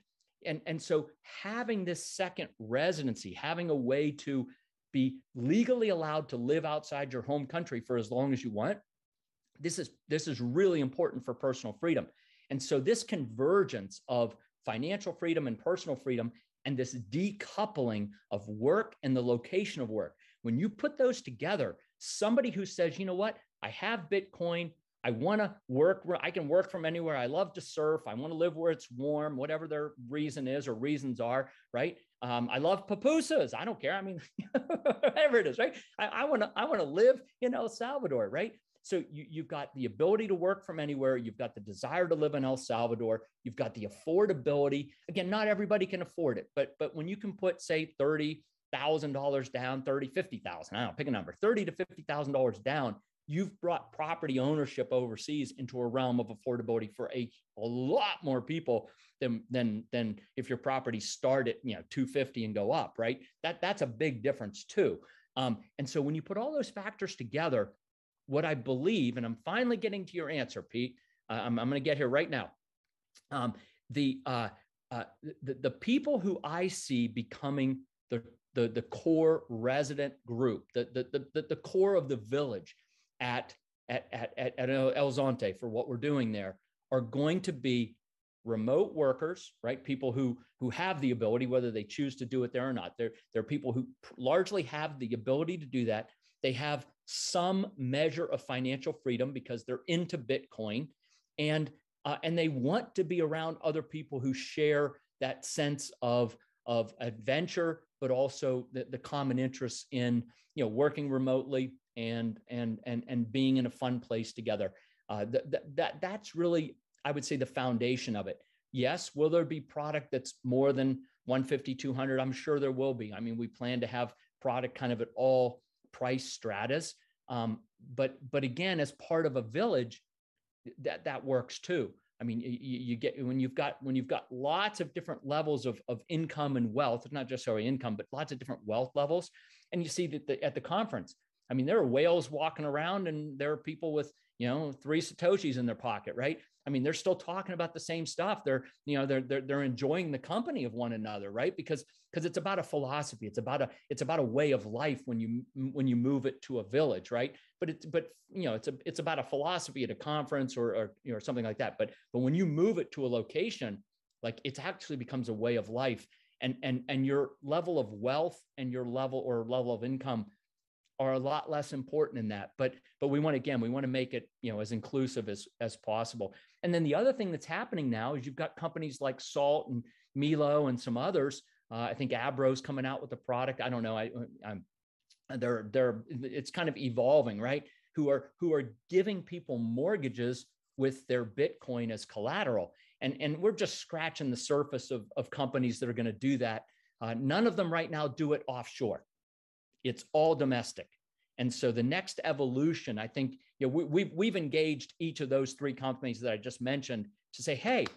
And, and so having this second residency, having a way to be legally allowed to live outside your home country for as long as you want, this is, this is really important for personal freedom. And so this convergence of financial freedom and personal freedom and this decoupling of work and the location of work. When you put those together, somebody who says, you know what, I have Bitcoin, I want to work where I can work from anywhere. I love to surf. I want to live where it's warm, whatever their reason is or reasons are, right? Um, I love pupusas. I don't care. I mean, whatever it is, right? I want to I want to live in El Salvador, right? So you, you've got the ability to work from anywhere. You've got the desire to live in El Salvador. You've got the affordability. Again, not everybody can afford it, but but when you can put say thirty thousand dollars down, thirty, fifty thousand, I don't know, pick a number, thirty to fifty thousand dollars down, you've brought property ownership overseas into a realm of affordability for a, a lot more people than than than if your property start at you know 250 and go up, right? That that's a big difference too. Um, and so when you put all those factors together, what I believe, and I'm finally getting to your answer, Pete. Uh, I'm, I'm going to get here right now. Um, the, uh, uh, the the people who I see becoming the the, the core resident group, the, the, the, the core of the village at, at, at, at El Zonte for what we're doing there are going to be remote workers, right? People who who have the ability, whether they choose to do it there or not. They're, they're people who largely have the ability to do that. They have some measure of financial freedom because they're into Bitcoin, and uh, and they want to be around other people who share that sense of of adventure, but also the, the common interests in you know working remotely and and and and being in a fun place together. Uh, that that that's really I would say the foundation of it. Yes, will there be product that's more than 150, 200? I'm sure there will be. I mean, we plan to have product kind of at all price stratas. Um, but but again, as part of a village, that that works too. I mean, you, you, get when you've got when you've got lots of different levels of, of income and wealth, not just sorry income, but lots of different wealth levels. And you see that the, at the conference, I mean, there are whales walking around, and there are people with you know three satoshis in their pocket, right? I mean, they're still talking about the same stuff. They're, you know, they're they're they're enjoying the company of one another, right? Because because it's about a philosophy. It's about a it's about a way of life when you when you move it to a village, right? But it's but you know, it's a it's about a philosophy at a conference or or you know something like that. But but when you move it to a location, like it actually becomes a way of life, and and and your level of wealth and your level or level of income are a lot less important in that but but we want again we want to make it you know as inclusive as as possible and then the other thing that's happening now is you've got companies like salt and milo and some others. Uh, i think Abra's coming out with a product. I don't know. I i'm they're they're it's kind of evolving right? Who are who are giving people mortgages with their bitcoin as collateral. And and we're just scratching the surface of, of companies that are going to do that. Uh, none of them right now do it offshore. It's all domestic. And so the next evolution, I think, you know, we, we've, we've engaged each of those three companies that I just mentioned to say, hey,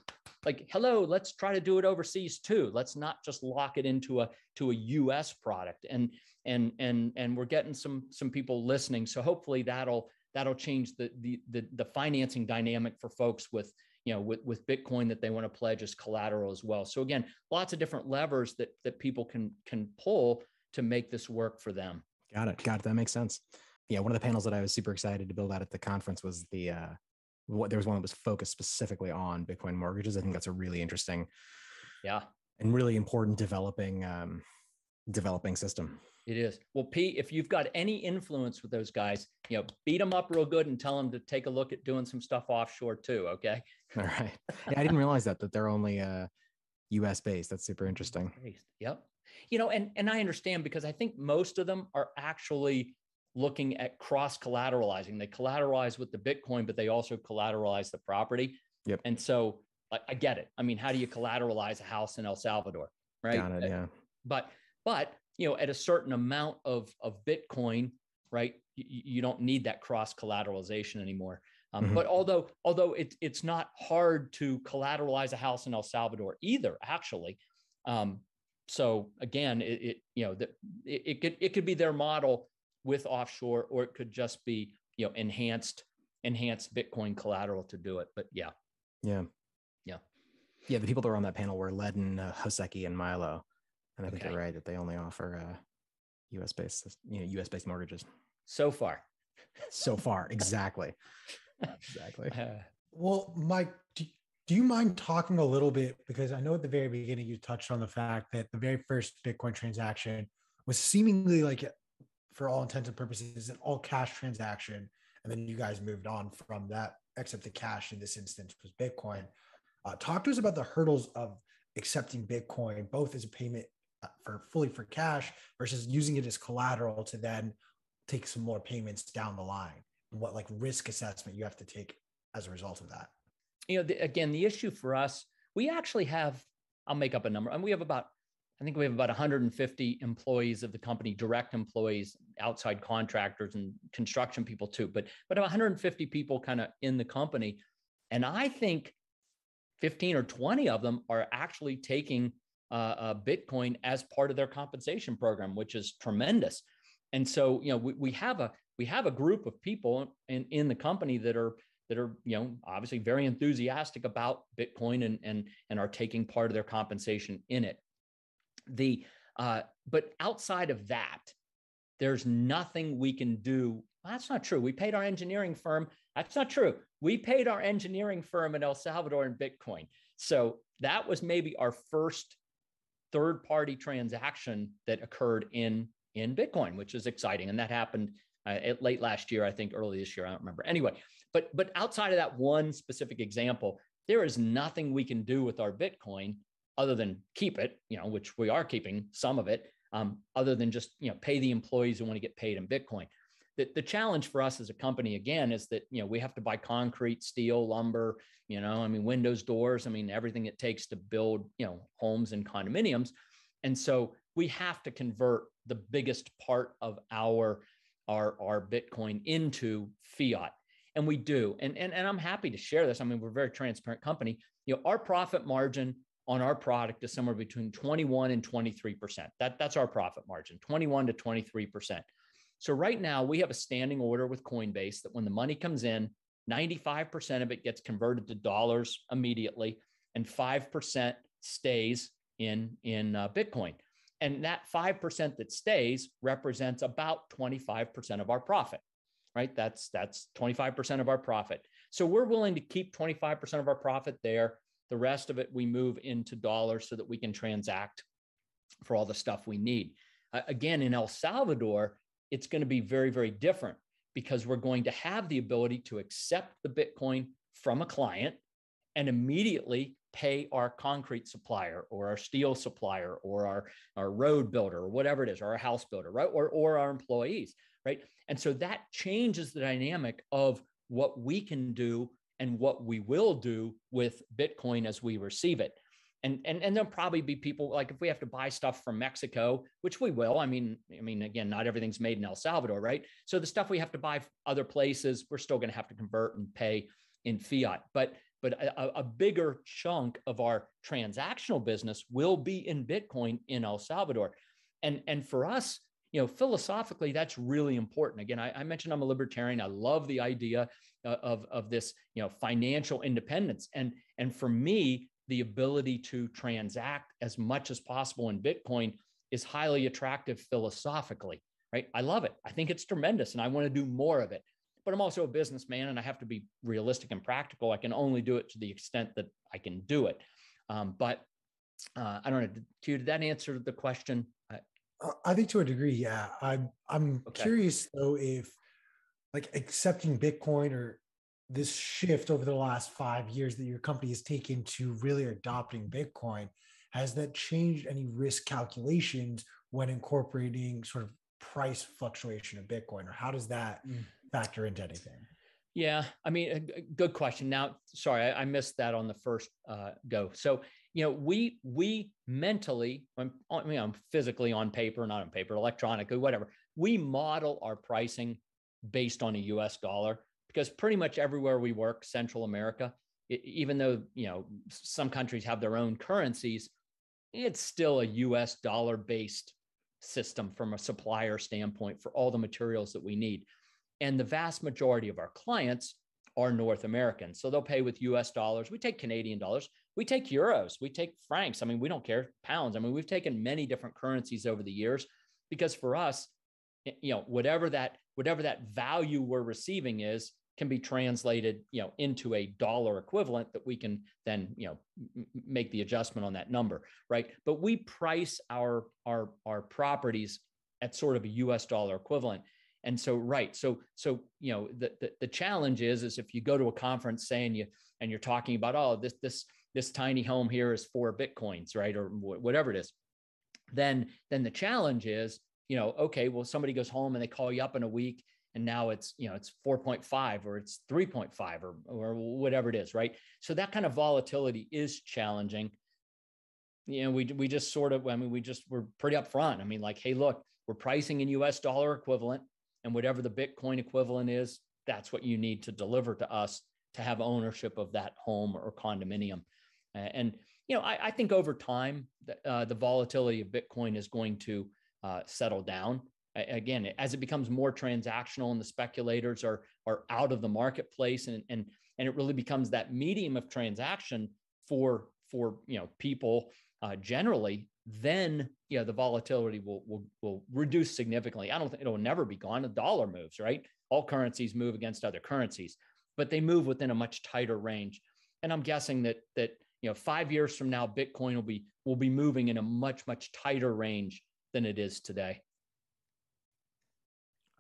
like, hello, let's try to do it overseas too. Let's not just lock it into a to a US product. And and and and we're getting some some people listening. So hopefully that'll that'll change the the the, the financing dynamic for folks with you know with, with bitcoin that they want to pledge as collateral as well so again lots of different levers that that people can can pull to make this work for them got it got it that makes sense yeah one of the panels that i was super excited to build out at the conference was the uh what there was one that was focused specifically on bitcoin mortgages i think that's a really interesting yeah and really important developing um developing system it is. Well, Pete, if you've got any influence with those guys, you know, beat them up real good and tell them to take a look at doing some stuff offshore too. Okay. All right. Yeah, I didn't realize that that they're only uh, U.S. based. That's super interesting. Yep. You know, and and I understand because I think most of them are actually looking at cross collateralizing. They collateralize with the Bitcoin, but they also collateralize the property. Yep. And so I, I get it. I mean, how do you collateralize a house in El Salvador? Right. Got it. Yeah. But but you know, at a certain amount of, of Bitcoin, right, you, you don't need that cross collateralization anymore. Um, mm-hmm. But although although it, it's not hard to collateralize a house in El Salvador either, actually. Um, so again, it, it you know the, it, it, could it could be their model with offshore, or it could just be you know enhanced enhanced Bitcoin collateral to do it. But yeah, yeah, yeah, yeah. The people that were on that panel were Ledn, uh, Hoseki, and Milo. And I think you're right that they only offer uh, U.S. based, you know, U.S. based mortgages. So far. so far, exactly. exactly. Uh, well, Mike, do, you mind talking a little bit because I know at the very beginning you touched on the fact that the very first Bitcoin transaction was seemingly like, for all intents and purposes, an all cash transaction, and then you guys moved on from that, except the cash in this instance was Bitcoin. Uh, talk to us about the hurdles of accepting Bitcoin, both as a payment uh, for fully for cash versus using it as collateral to then take some more payments down the line and what like risk assessment you have to take as a result of that you know the, again the issue for us we actually have i'll make up a number and we have about i think we have about 150 employees of the company direct employees outside contractors and construction people too but but 150 people kind of in the company and i think 15 or 20 of them are actually taking uh, uh, Bitcoin as part of their compensation program, which is tremendous. And so, you know, we, we have a we have a group of people in, in the company that are that are you know obviously very enthusiastic about Bitcoin and and and are taking part of their compensation in it. The uh, but outside of that, there's nothing we can do. Well, that's not true. We paid our engineering firm. That's not true. We paid our engineering firm in El Salvador in Bitcoin. So that was maybe our first third party transaction that occurred in in Bitcoin, which is exciting. And that happened uh, late last year, I think early this year. I don't remember. Anyway, but but outside of that one specific example, there is nothing we can do with our Bitcoin other than keep it, you know, which we are keeping some of it, um, other than just you know pay the employees who want to get paid in Bitcoin. The, the challenge for us as a company again is that you know we have to buy concrete, steel, lumber, you know, I mean windows, doors, I mean everything it takes to build you know homes and condominiums, and so we have to convert the biggest part of our our our Bitcoin into fiat and we do and, and and i'm happy to share this i mean we're a very transparent company you know our profit margin on our product is somewhere between 21 and 23 percent that that's our profit margin 21 to 23 percent so right now we have a standing order with Coinbase that when the money comes in, 95% of it gets converted to dollars immediately and 5% stays in in uh, Bitcoin. And that 5% that stays represents about 25% of our profit. Right? That's that's 25% of our profit. So we're willing to keep 25% of our profit there. The rest of it we move into dollars so that we can transact for all the stuff we need. Uh, again, in El Salvador, it's going to be very, very different because we're going to have the ability to accept the Bitcoin from a client and immediately pay our concrete supplier or our steel supplier or our, our road builder or whatever it is, or our house builder, right? Or, or our employees, right? And so that changes the dynamic of what we can do and what we will do with Bitcoin as we receive it and and and there'll probably be people like if we have to buy stuff from Mexico, which we will. I mean, I mean, again, not everything's made in El Salvador, right? So the stuff we have to buy other places, we're still going to have to convert and pay in fiat. But but a, a, bigger chunk of our transactional business will be in Bitcoin in El Salvador. And, and for us, you know, philosophically, that's really important. Again, I, I mentioned I'm a libertarian. I love the idea uh, of, of this, you know, financial independence. And, and for me, the ability to transact as much as possible in Bitcoin is highly attractive philosophically, right? I love it. I think it's tremendous and I want to do more of it but I'm also a businessman and I have to be realistic and practical. I can only do it to the extent that I can do it. Um, but uh, I don't know. Did, did that answer the question? Think to a degree, yeah. I'm I'm okay. curious though if like accepting Bitcoin or this shift over the last five years that your company has taken to really adopting Bitcoin, has that changed any risk calculations when incorporating sort of price fluctuation of Bitcoin, or how does that mm factor into anything? Yeah, I mean, good question. Now, sorry, I, I missed that on the first uh, go. So, you know, we we mentally, I mean, I'm physically on paper, not on paper, electronically, whatever. We model our pricing based on a U.S. dollar because pretty much everywhere we work, Central America, it, even though you know some countries have their own currencies, it's still a U.S. dollar based system from a supplier standpoint for all the materials that we need. And the vast majority of our clients are North American. So they'll pay with US dollars. We take Canadian dollars. We take euros. We take francs. I mean, we don't care pounds. I mean, we've taken many different currencies over the years because for us, you know, whatever that whatever that value we're receiving is can be translated, you know, into a dollar equivalent that we can then, you know, m- make the adjustment on that number, right? But we price our our our properties at sort of a US dollar equivalent and so right so so you know the, the, the challenge is is if you go to a conference saying you and you're talking about oh this this this tiny home here is four bitcoins right? Or whatever it is. Then then the challenge is you know okay well somebody goes home and they call you up in a week and now it's you know it's 4.5 or it's 3.5 or or whatever it is right? So that kind of volatility is challenging. You know we we just sort of i mean we just we're pretty upfront. I mean like hey look we're pricing in us dollar equivalent and whatever the Bitcoin equivalent is, that's what you need to deliver to us to have ownership of that home or condominium. And you know, I, I think over time, uh, the volatility of Bitcoin is going to uh, settle down. Again, as it becomes more transactional and the speculators are are out of the marketplace, and and and it really becomes that medium of transaction for for you know people uh, generally, then you know the volatility will, will will reduce significantly. I don't think it'll never be gone. The dollar moves, right? All currencies move against other currencies, but they move within a much tighter range. And I'm guessing that that you know five years from now, Bitcoin will be will be moving in a much much tighter range than it is today.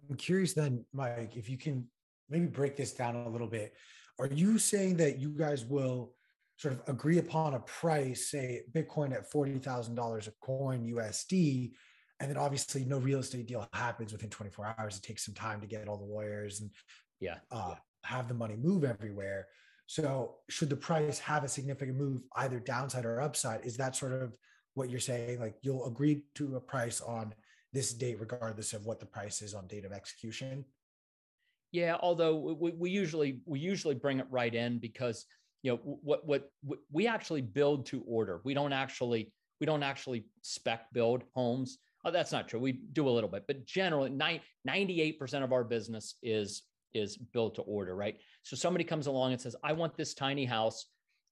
I'm curious then, Mike, if you can maybe break this down a little bit. Are you saying that you guys will sort of agree upon a price, say Bitcoin at $40,000 a coin USD, and then obviously no real estate deal happens within 24 hours. It takes some time to get all the lawyers and yeah, uh, yeah. have the money move everywhere. So should the price have a significant move, either downside or upside? Is that sort of what you're saying? Like you'll agree to a price on this date, regardless of what the price is on date of execution? Yeah, although we, we usually we usually bring it right in because you know what what, what we actually build to order we don't actually we don't actually spec build homes oh, that's not true we do a little bit but generally 98% of our business is is built to order right? So somebody comes along and says i want this tiny house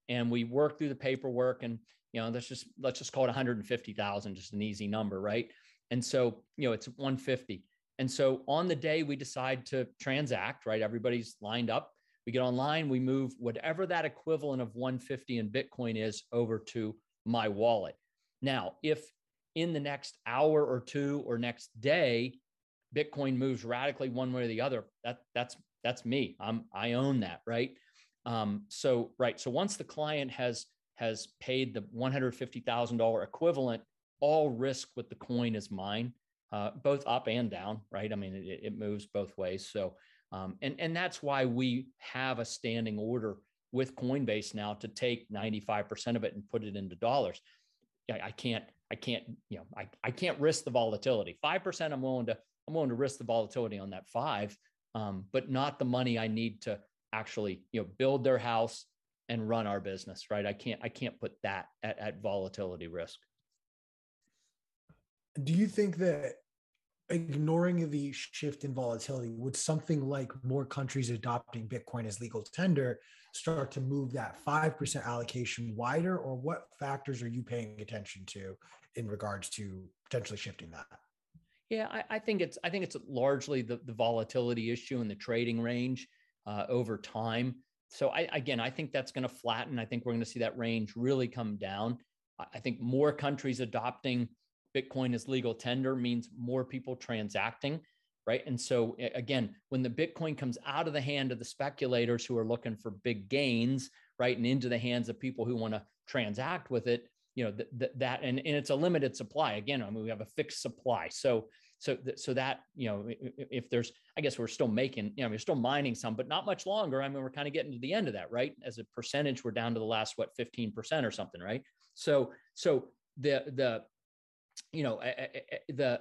and we work through the paperwork and you know let's just let's just call it 150000 just an easy number right? And so you know it's 150 and so on the day we decide to transact right everybody's lined up we get online, we move whatever that equivalent of 150 in Bitcoin is over to my wallet. Now, if in the next hour or two or next day, Bitcoin moves radically one way or the other, that that's that's me. I'm I own that, right? Um, so right. So once the client has has paid the $150,000 equivalent, all risk with the coin is mine, uh, both up and down, right? I mean, it, it moves both ways. So um, and, and that's why we have a standing order with Coinbase now to take 95% of it and put it into dollars. I, I can't, I can't, you know, I, I can't risk the volatility. 5% I'm willing to, I'm willing to risk the volatility on that five, um, but not the money I need to actually, you know, build their house and run our business, right? I can't I can't put that at, at volatility risk. Do you think that ignoring the shift in volatility, would something like more countries adopting Bitcoin as legal tender start to move that 5% allocation wider? Or what factors are you paying attention to in regards to potentially shifting that? Yeah, I, I think it's I think it's largely the, the volatility issue and the trading range uh, over time. So I, again, I think that's going to flatten. I think we're going to see that range really come down. I think more countries adopting Bitcoin as legal tender means more people transacting, right? And so again, when the Bitcoin comes out of the hand of the speculators who are looking for big gains, right, and into the hands of people who want to transact with it, you know th- th- that and, and it's a limited supply. Again, I mean we have a fixed supply, so so th- so that you know if, there's I guess we're still making you know we're still mining some, but not much longer. I mean we're kind of getting to the end of that, right? As a percentage, we're down to the last what 15% or something, right? So so the the you know, the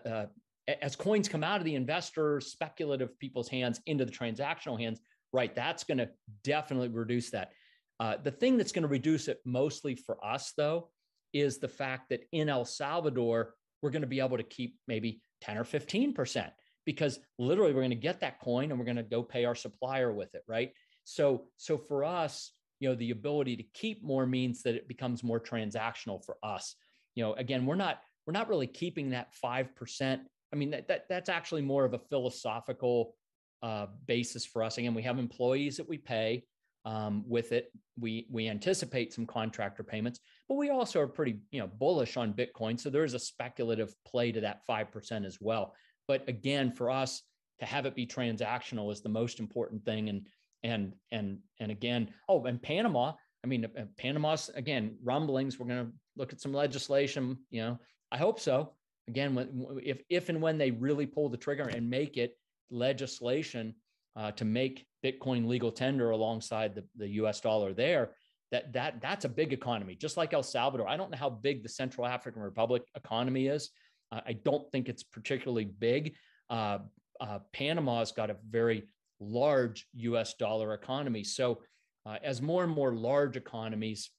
uh, as coins come out of the investor speculative people's hands into the transactional hands, right? That's going to definitely reduce that. Uh, the thing that's going to reduce it mostly for us, though, is the fact that in El Salvador, we're going to be able to keep maybe 10 or 15% because literally we're going to get that coin and we're going to go pay our supplier with it, right? So, so for us, you know, the ability to keep more means that it becomes more transactional for us. You know, again, we're not we're not really keeping that 5%. I mean, that, that that's actually more of a philosophical uh, basis for us. Again, we have employees that we pay um, with it. We we anticipate some contractor payments, but we also are pretty you know bullish on Bitcoin. So there's a speculative play to that five percent as well. But again, for us to have it be transactional is the most important thing. And and and and again, oh, and Panama. I mean, uh, Panama's again rumblings. We're going to look at some legislation. You know, I hope so. Again, if if and when they really pull the trigger and make it legislation uh, to make Bitcoin legal tender alongside the, the U.S. dollar, there, that that that's a big economy. Just like El Salvador, I don't know how big the Central African Republic economy is. Uh, I don't think it's particularly big. Uh, uh Panama's got a very large U.S. dollar economy. So, uh, as more and more large economies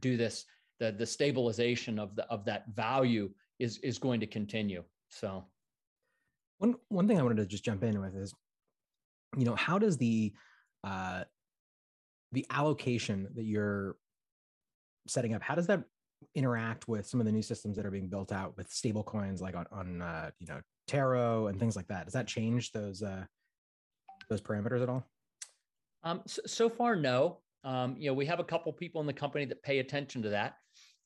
do this, the the stabilization of the of that value is is going to continue. So one one thing I wanted to just jump in with is, you know, how does the uh, the allocation that you're setting up, how does that interact with some of the new systems that are being built out with stable coins like on, on uh, you know Taro and things like that? Does that change those uh, those parameters at all? Um, so, so, far, no. Um, you know, we have a couple people in the company that pay attention to that.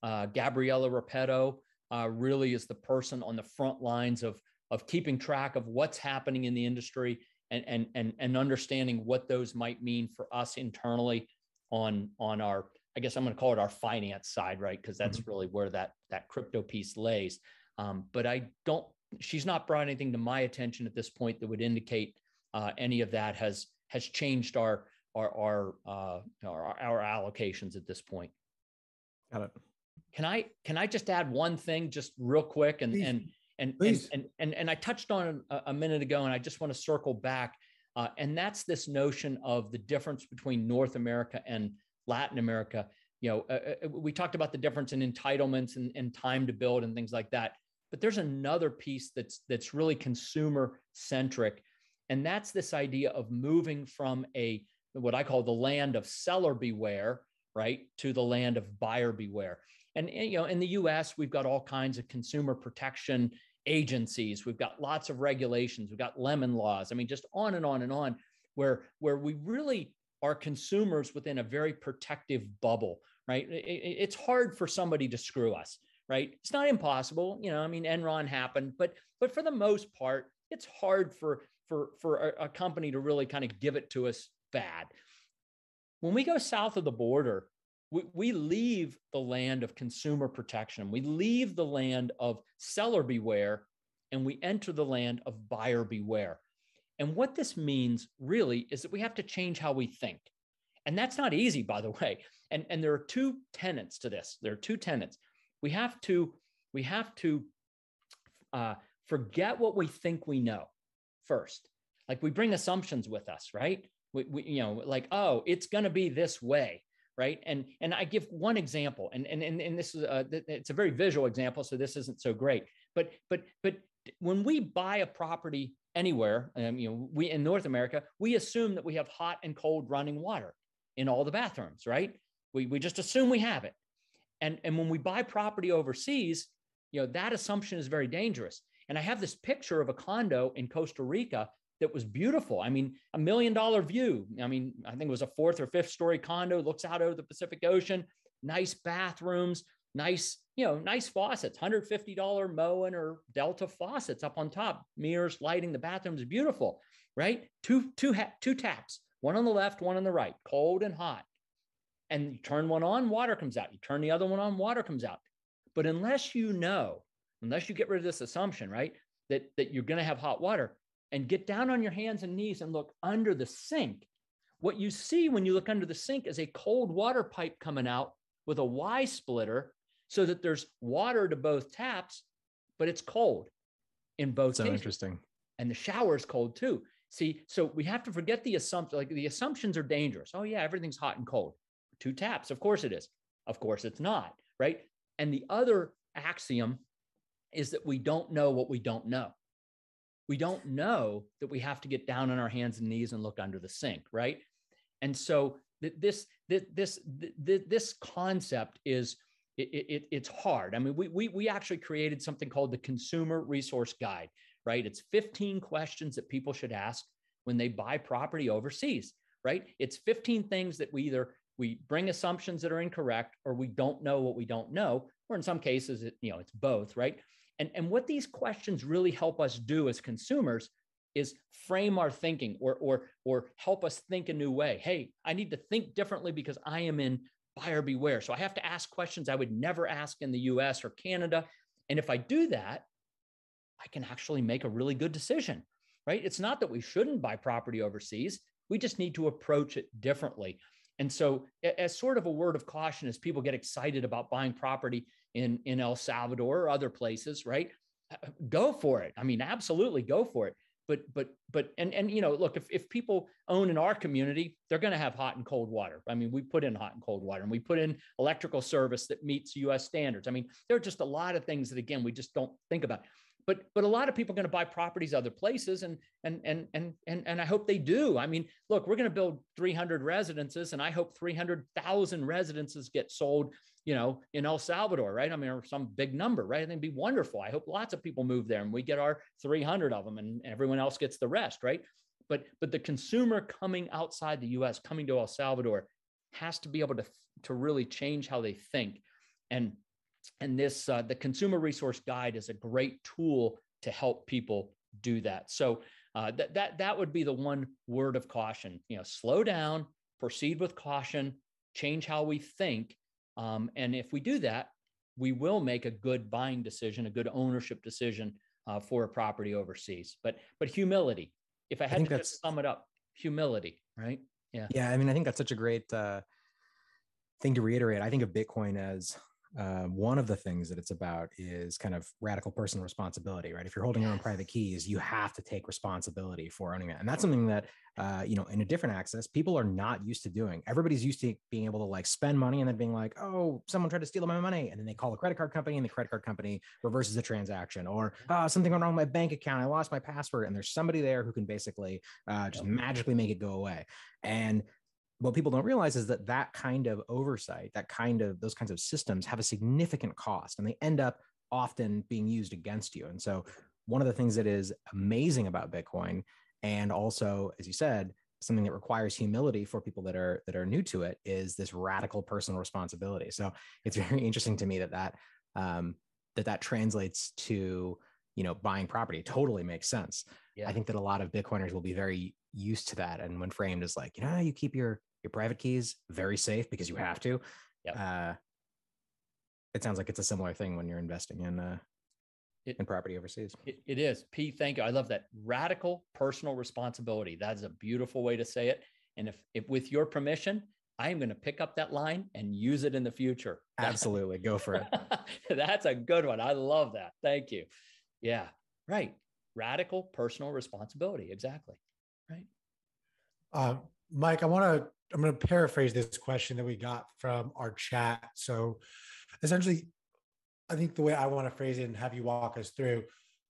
Uh, Gabriella Repetto uh, really is the person on the front lines of of keeping track of what's happening in the industry and and and and understanding what those might mean for us internally on on our I guess I'm going to call it our finance side, right? Because that's mm-hmm. really where that that crypto piece lays. Um, but I don't. She's not brought anything to my attention at this point that would indicate uh, any of that has has changed our our our, uh, our our allocations at this point. Got it. Can I can I just add one thing just real quick and Please. and and, and, and and and I touched on a, a, minute ago and I just want to circle back uh, and that's this notion of the difference between North America and Latin America. You know, uh, uh we talked about the difference in entitlements and, and time to build and things like that. But there's another piece that's that's really consumer centric, and that's this idea of moving from a what I call the land of seller beware, right, to the land of buyer beware. And, and you know, in the U.S., we've got all kinds of consumer protection agencies. We've got lots of regulations. We've got lemon laws. I mean, just on and on and on, where where we really are consumers within a very protective bubble, right? it's hard for somebody to screw us, right? It's not impossible, you know. I mean, Enron happened, but but for the most part, it's hard for for for a, a company to really kind of give it to us bad. When we go south of the border, we, we leave the land of consumer protection. We leave the land of seller beware and we enter the land of buyer beware. And what this means really is that we have to change how we think. And that's not easy, by the way. And, and there are two tenets to this. There are two tenets. We have to, we have to uh, forget what we think we know first. Like we bring assumptions with us, right? We, we, you know, like, oh, it's going to be this way, right? And and I give one example, and and and, and this is a, it's a very visual example, so this isn't so great. But but but when we buy a property anywhere, um, you know, we in North America, we assume that we have hot and cold running water in all the bathrooms, right? We we just assume we have it. And and when we buy property overseas, you know, that assumption is very dangerous. And I have this picture of a condo in Costa Rica that was beautiful. I mean, a million dollar view. I mean, I think it was a fourth or fifth story condo, looks out over the Pacific Ocean, nice bathrooms, nice, you know, nice faucets, $150 Moen or Delta faucets up on top, mirrors, lighting, the bathrooms, beautiful, right? Two, two, two taps, one on the left, one on the right, cold and hot. And you turn one on, water comes out. You turn the other one on, water comes out. But unless you know, unless you get rid of this assumption, right, that, that you're going to have hot water, and get down on your hands and knees and look under the sink. What you see when you look under the sink is a cold water pipe coming out with a Y splitter so that there's water to both taps, but it's cold in both so cases. interesting. And the shower is cold too. See, so we have to forget the assumption, like the assumptions are dangerous. Oh, yeah, everything's hot and cold. Two taps. Of course it is. Of course it's not. Right. And the other axiom is that we don't know what we don't know we don't know that we have to get down on our hands and knees and look under the sink, right? And so this this this this concept is it, it, it's hard. I mean, we, we we actually created something called the Consumer Resource Guide, right? It's 15 questions that people should ask when they buy property overseas, right? It's 15 things that we either we bring assumptions that are incorrect or we don't know what we don't know, or in some cases, it, you know, it's both, right? And, and what these questions really help us do as consumers is frame our thinking or, or, or help us think a new way. Hey, I need to think differently because I am in buyer beware. So I have to ask questions I would never ask in the US or Canada. And if I do that, I can actually make a really good decision, right? It's not that we shouldn't buy property overseas. We just need to approach it differently. And so, as sort of a word of caution, as people get excited about buying property in, in El Salvador or other places, right? Uh, go for it. I mean, absolutely go for it. But, but, but, and, and, you know, look, if, if people own in our community, they're going to have hot and cold water. I mean, we put in hot and cold water and we put in electrical service that meets US standards. I mean, there are just a lot of things that, again, we just don't think about but but a lot of people are going to buy properties other places and and and and and, and i hope they do. I mean look we're going to build 300 residences and i hope 300000 residences get sold you know in el salvador right? I mean or some big number right? I think it'd be wonderful. I hope lots of people move there and we get our 300 of them and everyone else gets the rest right? But but the consumer coming outside the us coming to el salvador has to be able to to really change how they think. And and this uh, the consumer resource guide is a great tool to help people do that. So uh, that, that that would be the one word of caution you know slow down proceed with caution change how we think. Um, and if we do that we will make a good buying decision a good ownership decision uh, for a property overseas. But but humility if i had I to just sum it up humility right? Yeah. Yeah i mean i think that's such a great uh, thing to reiterate. I think of bitcoin as um, one of the things that it's about is kind of radical personal responsibility, right? If you're holding your own private keys, you have to take responsibility for owning it, and that's something that uh, you know in a different access people are not used to doing. Everybody's used to being able to like spend money and then being like, oh, someone tried to steal my money, and then they call a credit card company, and the credit card company reverses the transaction, or oh, something went wrong with my bank account, I lost my password, and there's somebody there who can basically uh, just magically make it go away. And what people don't realize is that that kind of oversight that kind of those kinds of systems have a significant cost and they end up often being used against you. And so one of the things that is amazing about bitcoin and also as you said something that requires humility for people that are that are new to it is this radical personal responsibility. So it's very interesting to me that that um, that that translates to you know buying property. It totally makes sense. Yeah. i think that a lot of bitcoiners will be very used to that and when framed as like you know you keep your your private keys very safe because you have to. Uh, it sounds like it's a similar thing when you're investing in uh, it, in property overseas. It, it is. P, thank you. I love that radical personal responsibility. That is a beautiful way to say it. And if, if with your permission, I am going to pick up that line and use it in the future. Absolutely. Go for it. That's a good one. I love that. Thank you. Yeah. Right. Radical personal responsibility. Exactly. Right. Uh, Mike, I want to I'm going to paraphrase this question that we got from our chat. So essentially, I think the way I want to phrase it and have you walk us through,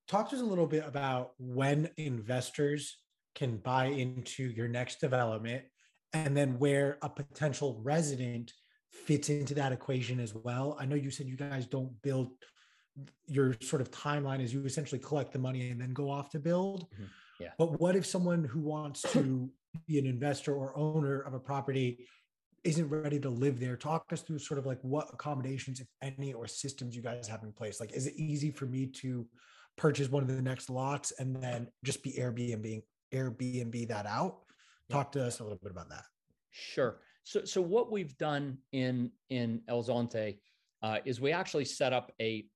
talk to us a little bit about when investors can buy into your next development and then where a potential resident fits into that equation as well. I know you said you guys don't build your sort of timeline is you essentially collect the money and then go off to build. Mm-hmm. Yeah. But what if someone who wants to be an investor or owner of a property isn't ready to live there? Talk us through sort of like what accommodations, if any, or systems you guys have in place. Like, is it easy for me to purchase one of the next lots and then just be Airbnb Airbnb that out? Talk to us a little bit about that. Sure. So, so what we've done in in El Zonte uh, is we actually set up a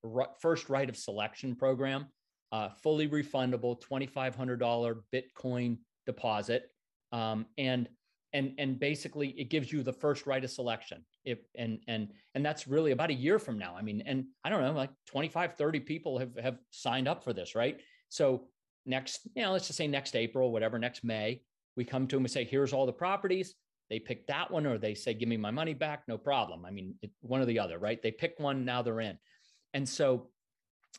first right of selection program, uh, fully refundable, twenty five hundred dollar Bitcoin deposit, um, and and and basically it gives you the first right of selection. If and and and that's really about a year from now. I mean, and I don't know, like 25, 30 people have have signed up for this, right? So next, you know, let's just say next April, whatever, next May, we come to them and say, here's all the properties they pick that one or they say, give me my money back, no problem. I mean, it, one or the other, right? They pick one, now they're in. And so,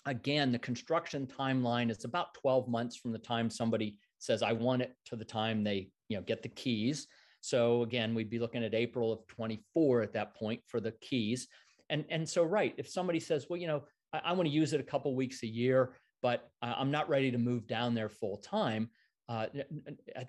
again, the construction timeline is about 12 months from the time somebody says, I want it to the time they, you know, get the keys. So again, we'd be looking at April of 24 at that point for the keys. And, and so, right, if somebody says, well, you know, I, I want to use it a couple weeks a year, but I'm not ready to move down there full time. Uh,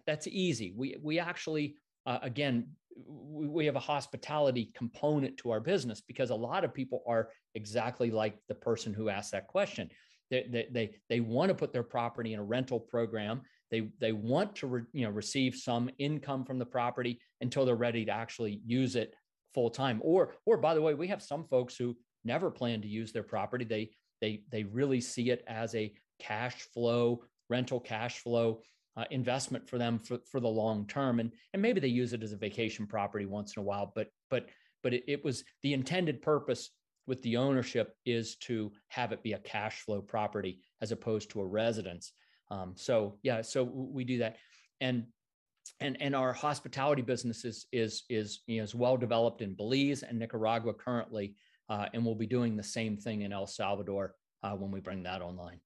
that's easy. We we actually uh, again, we, we have a hospitality component to our business because a lot of people are exactly like the person who asked that question. They, they, they, they want to put their property in a rental program. They, they want to re, you know, receive some income from the property until they're ready to actually use it full time. Or, or by the way, we have some folks who never plan to use their property. They, they, they really see it as a cash flow, rental cash flow uh, investment for them for, for the long term and and maybe they use it as a vacation property once in a while but but but it, it was the intended purpose with the ownership is to have it be a cash flow property as opposed to a residence um, so yeah so we do that and and and our hospitality business is is is you know is well developed in Belize and Nicaragua currently, uh, and we'll be doing the same thing in El Salvador uh, when we bring that online.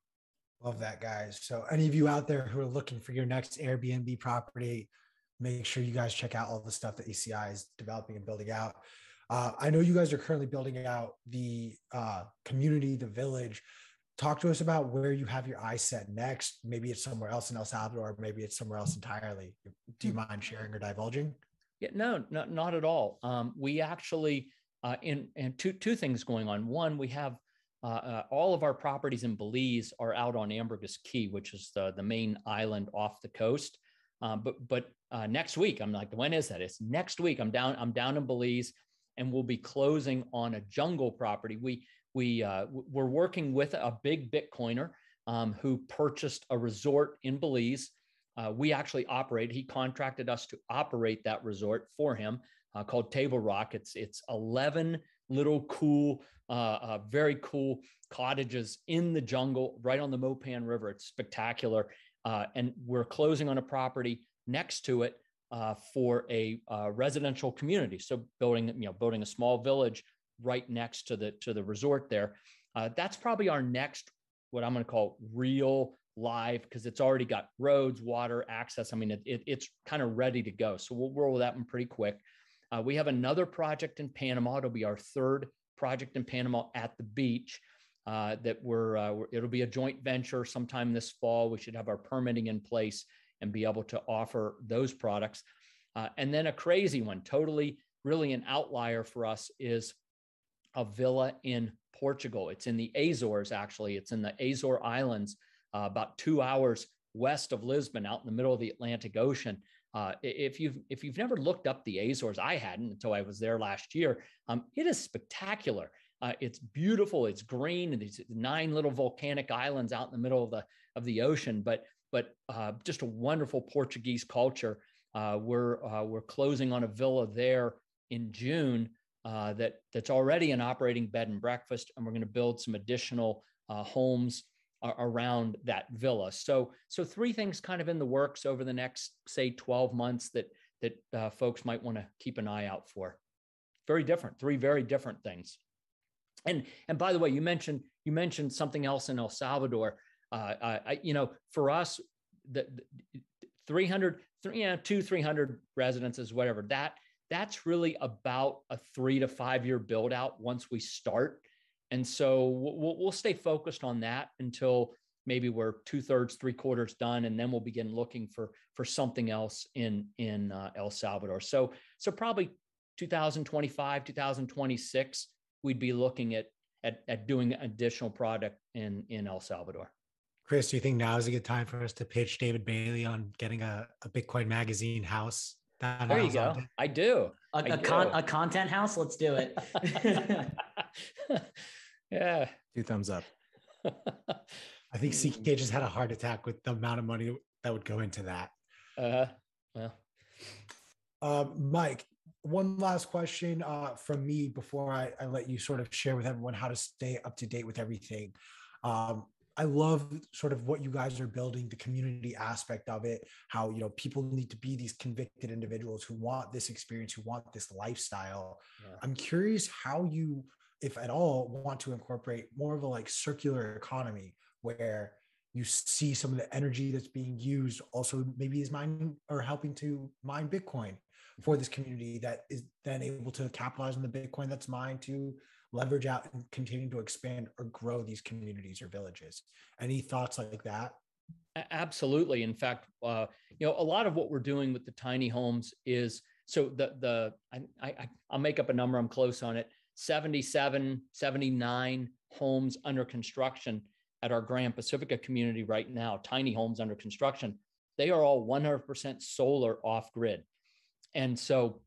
Love that, guys. So, any of you out there who are looking for your next Airbnb property, make sure you guys check out all the stuff that ECI is developing and building out. Uh, I know you guys are currently building out the uh, community, the village. Talk to us about where you have your eyes set next. Maybe it's somewhere else in El Salvador, maybe it's somewhere else entirely. Do you hmm. mind sharing or divulging? Yeah, no, no not at all. Um, we actually, uh, in and two two things going on. One, we have uh, uh, all of our properties in Belize are out on Ambergris Caye, which is the, the main island off the coast. Uh, but but uh, next week, I'm like, when is that? It's next week. I'm down. I'm down in Belize, and we'll be closing on a jungle property. We we uh, we're working with a big Bitcoiner um, who purchased a resort in Belize. Uh, we actually operate. He contracted us to operate that resort for him, called Table Rock. It's it's 11 little cool, uh, uh, very cool cottages in the jungle right on the Mopan River. It's spectacular. Uh, and we're closing on a property next to it uh, for a uh, residential community. So building, you know, building a small village right next to the to the resort there. Uh, that's probably our next, what I'm going to call real live because it's already got roads, water, access. I mean, it, it, it's kind of ready to go. So we'll roll that one pretty quick. Uh, we have another project in Panama. It'll be our third project in Panama at the beach. Uh, that we're, uh, we're, it'll be a joint venture sometime this fall. We should have our permitting in place and be able to offer those products. Uh, and then a crazy one, totally really an outlier for us, is a villa in Portugal. It's in the Azores, actually. It's in the Azore Islands, uh, about two hours west of Lisbon, out in the middle of the Atlantic Ocean. Uh, if you've if you've never looked up the Azores, I hadn't until I was there last year. Um, it is spectacular. Uh, it's beautiful. It's green, and these nine little volcanic islands out in the middle of the of the ocean. But but uh, just a wonderful Portuguese culture. Uh, we're uh, we're closing on a villa there in June uh, that that's already an operating bed and breakfast, and we're going to build some additional uh, homes around that villa. So, so three things kind of in the works over the next, say, 12 months that that uh, folks might want to keep an eye out for. Very different, three very different things. And and by the way, you mentioned you mentioned something else in El Salvador. Uh, I, you know, for us, the, the 300, three, yeah, two, 300 residences, whatever that that's really about a three to five year build out once we start. And so we'll, we'll stay focused on that until maybe we're two thirds, three quarters done, and then we'll begin looking for for something else in in uh, El Salvador. So so probably 2025, 2026, we'd be looking at at, at doing additional product in in El Salvador. Chris, do you think now is a good time for us to pitch David Bailey on getting a, a Bitcoin magazine house? There you go. I do. A, I a, do. Con, a content house. Let's do it. yeah. Two thumbs up. I think CK just had a heart attack with the amount of money that would go into that. Uh, well. Um, Mike, one last question uh, from me before I, I, let you sort of share with everyone how to stay up to date with everything. Um, I love sort of what you guys are building, the community aspect of it, how, you know, people need to be these convicted individuals who want this experience, who want this lifestyle. Yeah. I'm curious how you, if at all, want to incorporate more of a like circular economy where you see some of the energy that's being used also maybe is mining or helping to mine Bitcoin for mm-hmm. this community that is then able to capitalize on the Bitcoin that's mined to leverage out and continue to expand or grow these communities or villages. Any thoughts like that? Absolutely. In fact, uh, you know, a lot of what we're doing with the tiny homes is so the the I, I I'll make up a number. I'm close on it. 77, 79 homes under construction at our Gran Pacifica community right now, tiny homes under construction, they are all 100% solar off grid. And so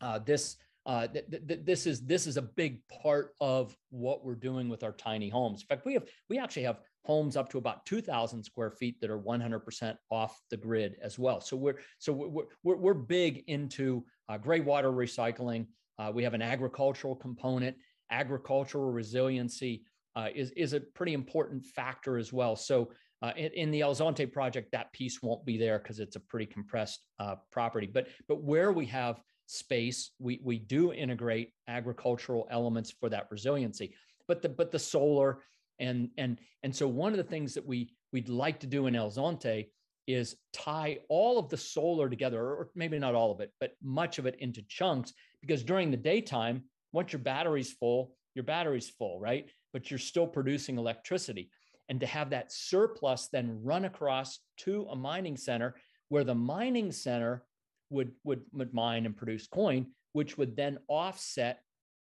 uh, this uh, th- th- this is this is a big part of what we're doing with our tiny homes. In fact, we have we actually have homes up to about 2,000 square feet that are 100% off the grid as well. So we're so we're we're, we're big into uh, gray water recycling. Uh, we have an agricultural component, agricultural resiliency, uh, is, is a pretty important factor as well. So uh, in, in, the El Zonte project, that piece won't be there because it's a pretty compressed uh, property. But but where we have space, we we do integrate agricultural elements for that resiliency. But the but the solar and and and so one of the things that we we'd like to do in El Zonte is tie all of the solar together, or maybe not all of it, but much of it into chunks. Because during the daytime, once your battery's full, your battery's full, right? but you're still producing electricity. And to have that surplus then run across to a mining center where the mining center would, would, mine and produce coin, which would then offset,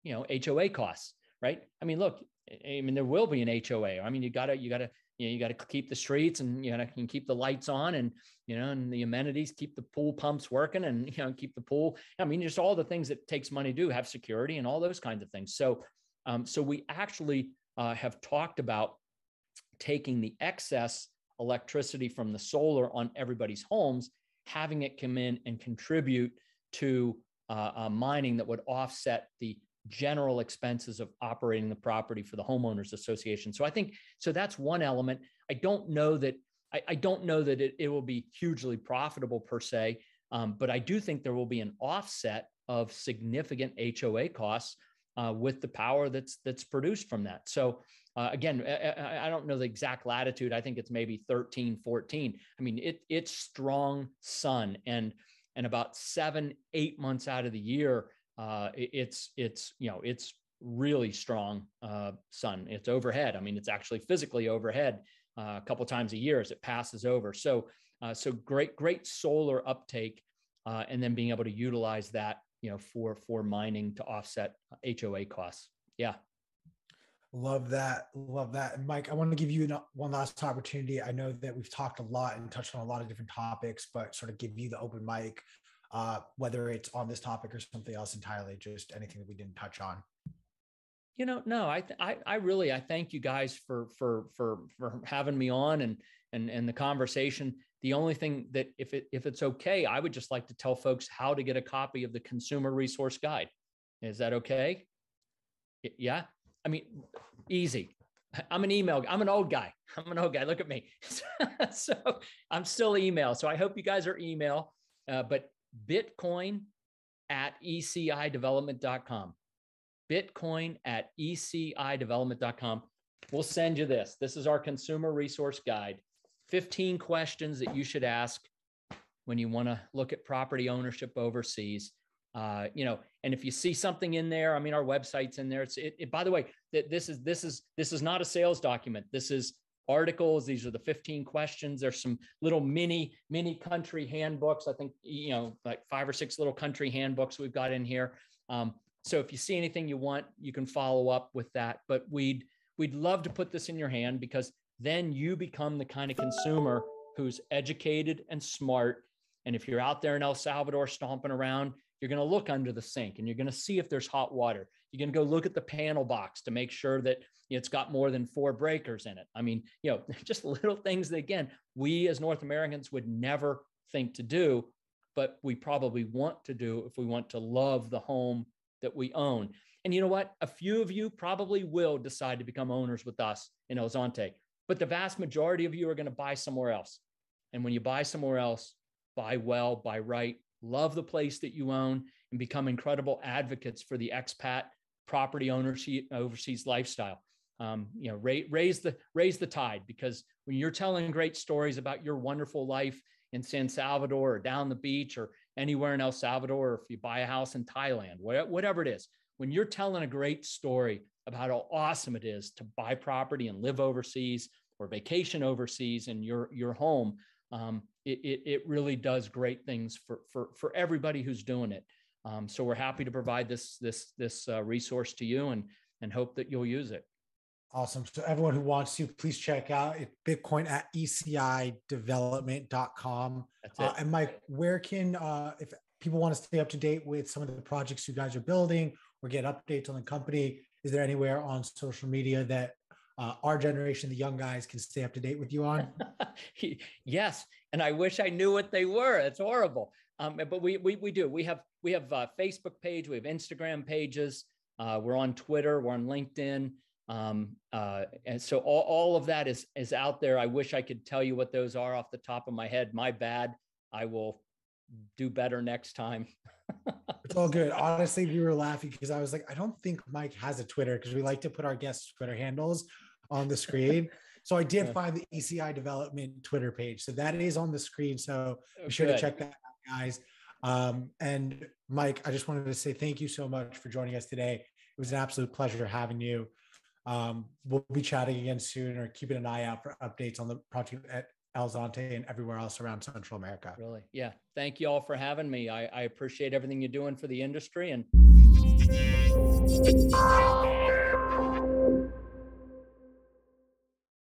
you know, HOA costs, right? I mean, look, I mean, there will be an HOA. I mean, you gotta, you gotta, you know, you got to keep the streets and you know, can keep the lights on and you know, and the amenities, keep the pool pumps working, and you know, keep the pool. I mean, just all the things that takes money to do, have security and all those kinds of things. So, um, so we actually uh, have talked about taking the excess electricity from the solar on everybody's homes, having it come in and contribute to uh, uh, mining that would offset the general expenses of operating the property for the homeowners association. So I think so that's one element. I don't know that I, I don't know that it, it, will be hugely profitable per se, um, but I do think there will be an offset of significant HOA costs uh, with the power that's that's produced from that. So uh, again, I, I, don't know the exact latitude. I think it's maybe 13, 14. I mean, it it's strong sun and and about seven, eight months out of the year, uh, it, it's it's you know it's really strong uh, sun. It's overhead. I mean, it's actually physically overhead uh, a couple times a year as it passes over. So uh, so great great solar uptake, and then being able to utilize that you know for for mining to offset HOA costs. Yeah. Love that. Love that. And Mike, I want to give you one last opportunity. I know that we've talked a lot and touched on a lot of different topics, but sort of give you the open mic, uh, whether it's on this topic or something else entirely, just anything that we didn't touch on. You know, no, I, I, I really, I thank you guys for, for, for, for having me on and, and, and the conversation. The only thing that if it if it's okay, I would just like to tell folks how to get a copy of the consumer resource guide. Is that okay? Yeah. I mean, easy. I'm an email. I'm an old guy. I'm an old guy. Look at me. so I'm still email. So I hope you guys are email. Uh, but Bitcoin at ecidevelopment.com. Bitcoin at ecidevelopment.com. We'll send you this. This is our consumer resource guide 15 questions that you should ask when you want to look at property ownership overseas. Uh, you know, and if you see something in there, I mean, our website's in there. It's it, it by the way, that this is this is this is not a sales document. This is articles. These are the 15 questions. There's some little mini, mini country handbooks. I think, you know, like five or six little country handbooks we've got in here. Um, so if you see anything you want, you can follow up with that. But we'd we'd love to put this in your hand because then you become the kind of consumer who's educated and smart. And if you're out there in El Salvador stomping around, you're going to look under the sink and you're going to see if there's hot water. You're going to go look at the panel box to make sure that it's got more than four breakers in it. I mean, you know, just little things that, again, we as North Americans would never think to do, but we probably want to do if we want to love the home that we own. And you know what? A few of you probably will decide to become owners with us in El Zonte, but the vast majority of you are going to buy somewhere else. And when you buy somewhere else, buy well, buy right, love the place that you own, and become incredible advocates for the expat property ownership overseas lifestyle. Um, you know, raise, raise the raise the tide because when you're telling great stories about your wonderful life in San Salvador or down the beach or anywhere in El Salvador, or if you buy a house in Thailand, whatever it is, when you're telling a great story about how awesome it is to buy property and live overseas or vacation overseas in your your home, um, it, it, it really does great things for for for everybody who's doing it. Um, so we're happy to provide this this this uh, resource to you and and hope that you'll use it. Awesome. So everyone who wants to, please check out it, Bitcoin at ecidevelopment.com. That's it. Uh, and Mike, where can uh, if people want to stay up to date with some of the projects you guys are building or get updates on the company, is there anywhere on social media that uh, our generation, the young guys, can stay up to date with you on? yes, and I wish I knew what they were. It's horrible. Um, but we, we we do. We have we have a Facebook page. We have Instagram pages. Uh, we're on Twitter. We're on LinkedIn. Um, uh, and so all, all of that is is out there. I wish I could tell you what those are off the top of my head. My bad. I will do better next time. it's all good. Honestly, we were laughing because I was like, I don't think Mike has a Twitter because we like to put our guests' Twitter handles on the screen. So I did find the ECI development Twitter page. So that is on the screen. So be sure Good. to check that out, guys. Um, and Mike, I just wanted to say thank you so much for joining us today. It was an absolute pleasure having you. Um, we'll be chatting again soon or keeping an eye out for updates on the project at El Zonte and everywhere else around Central America. Really? Yeah. Thank you all for having me. I, I appreciate everything you're doing for the industry and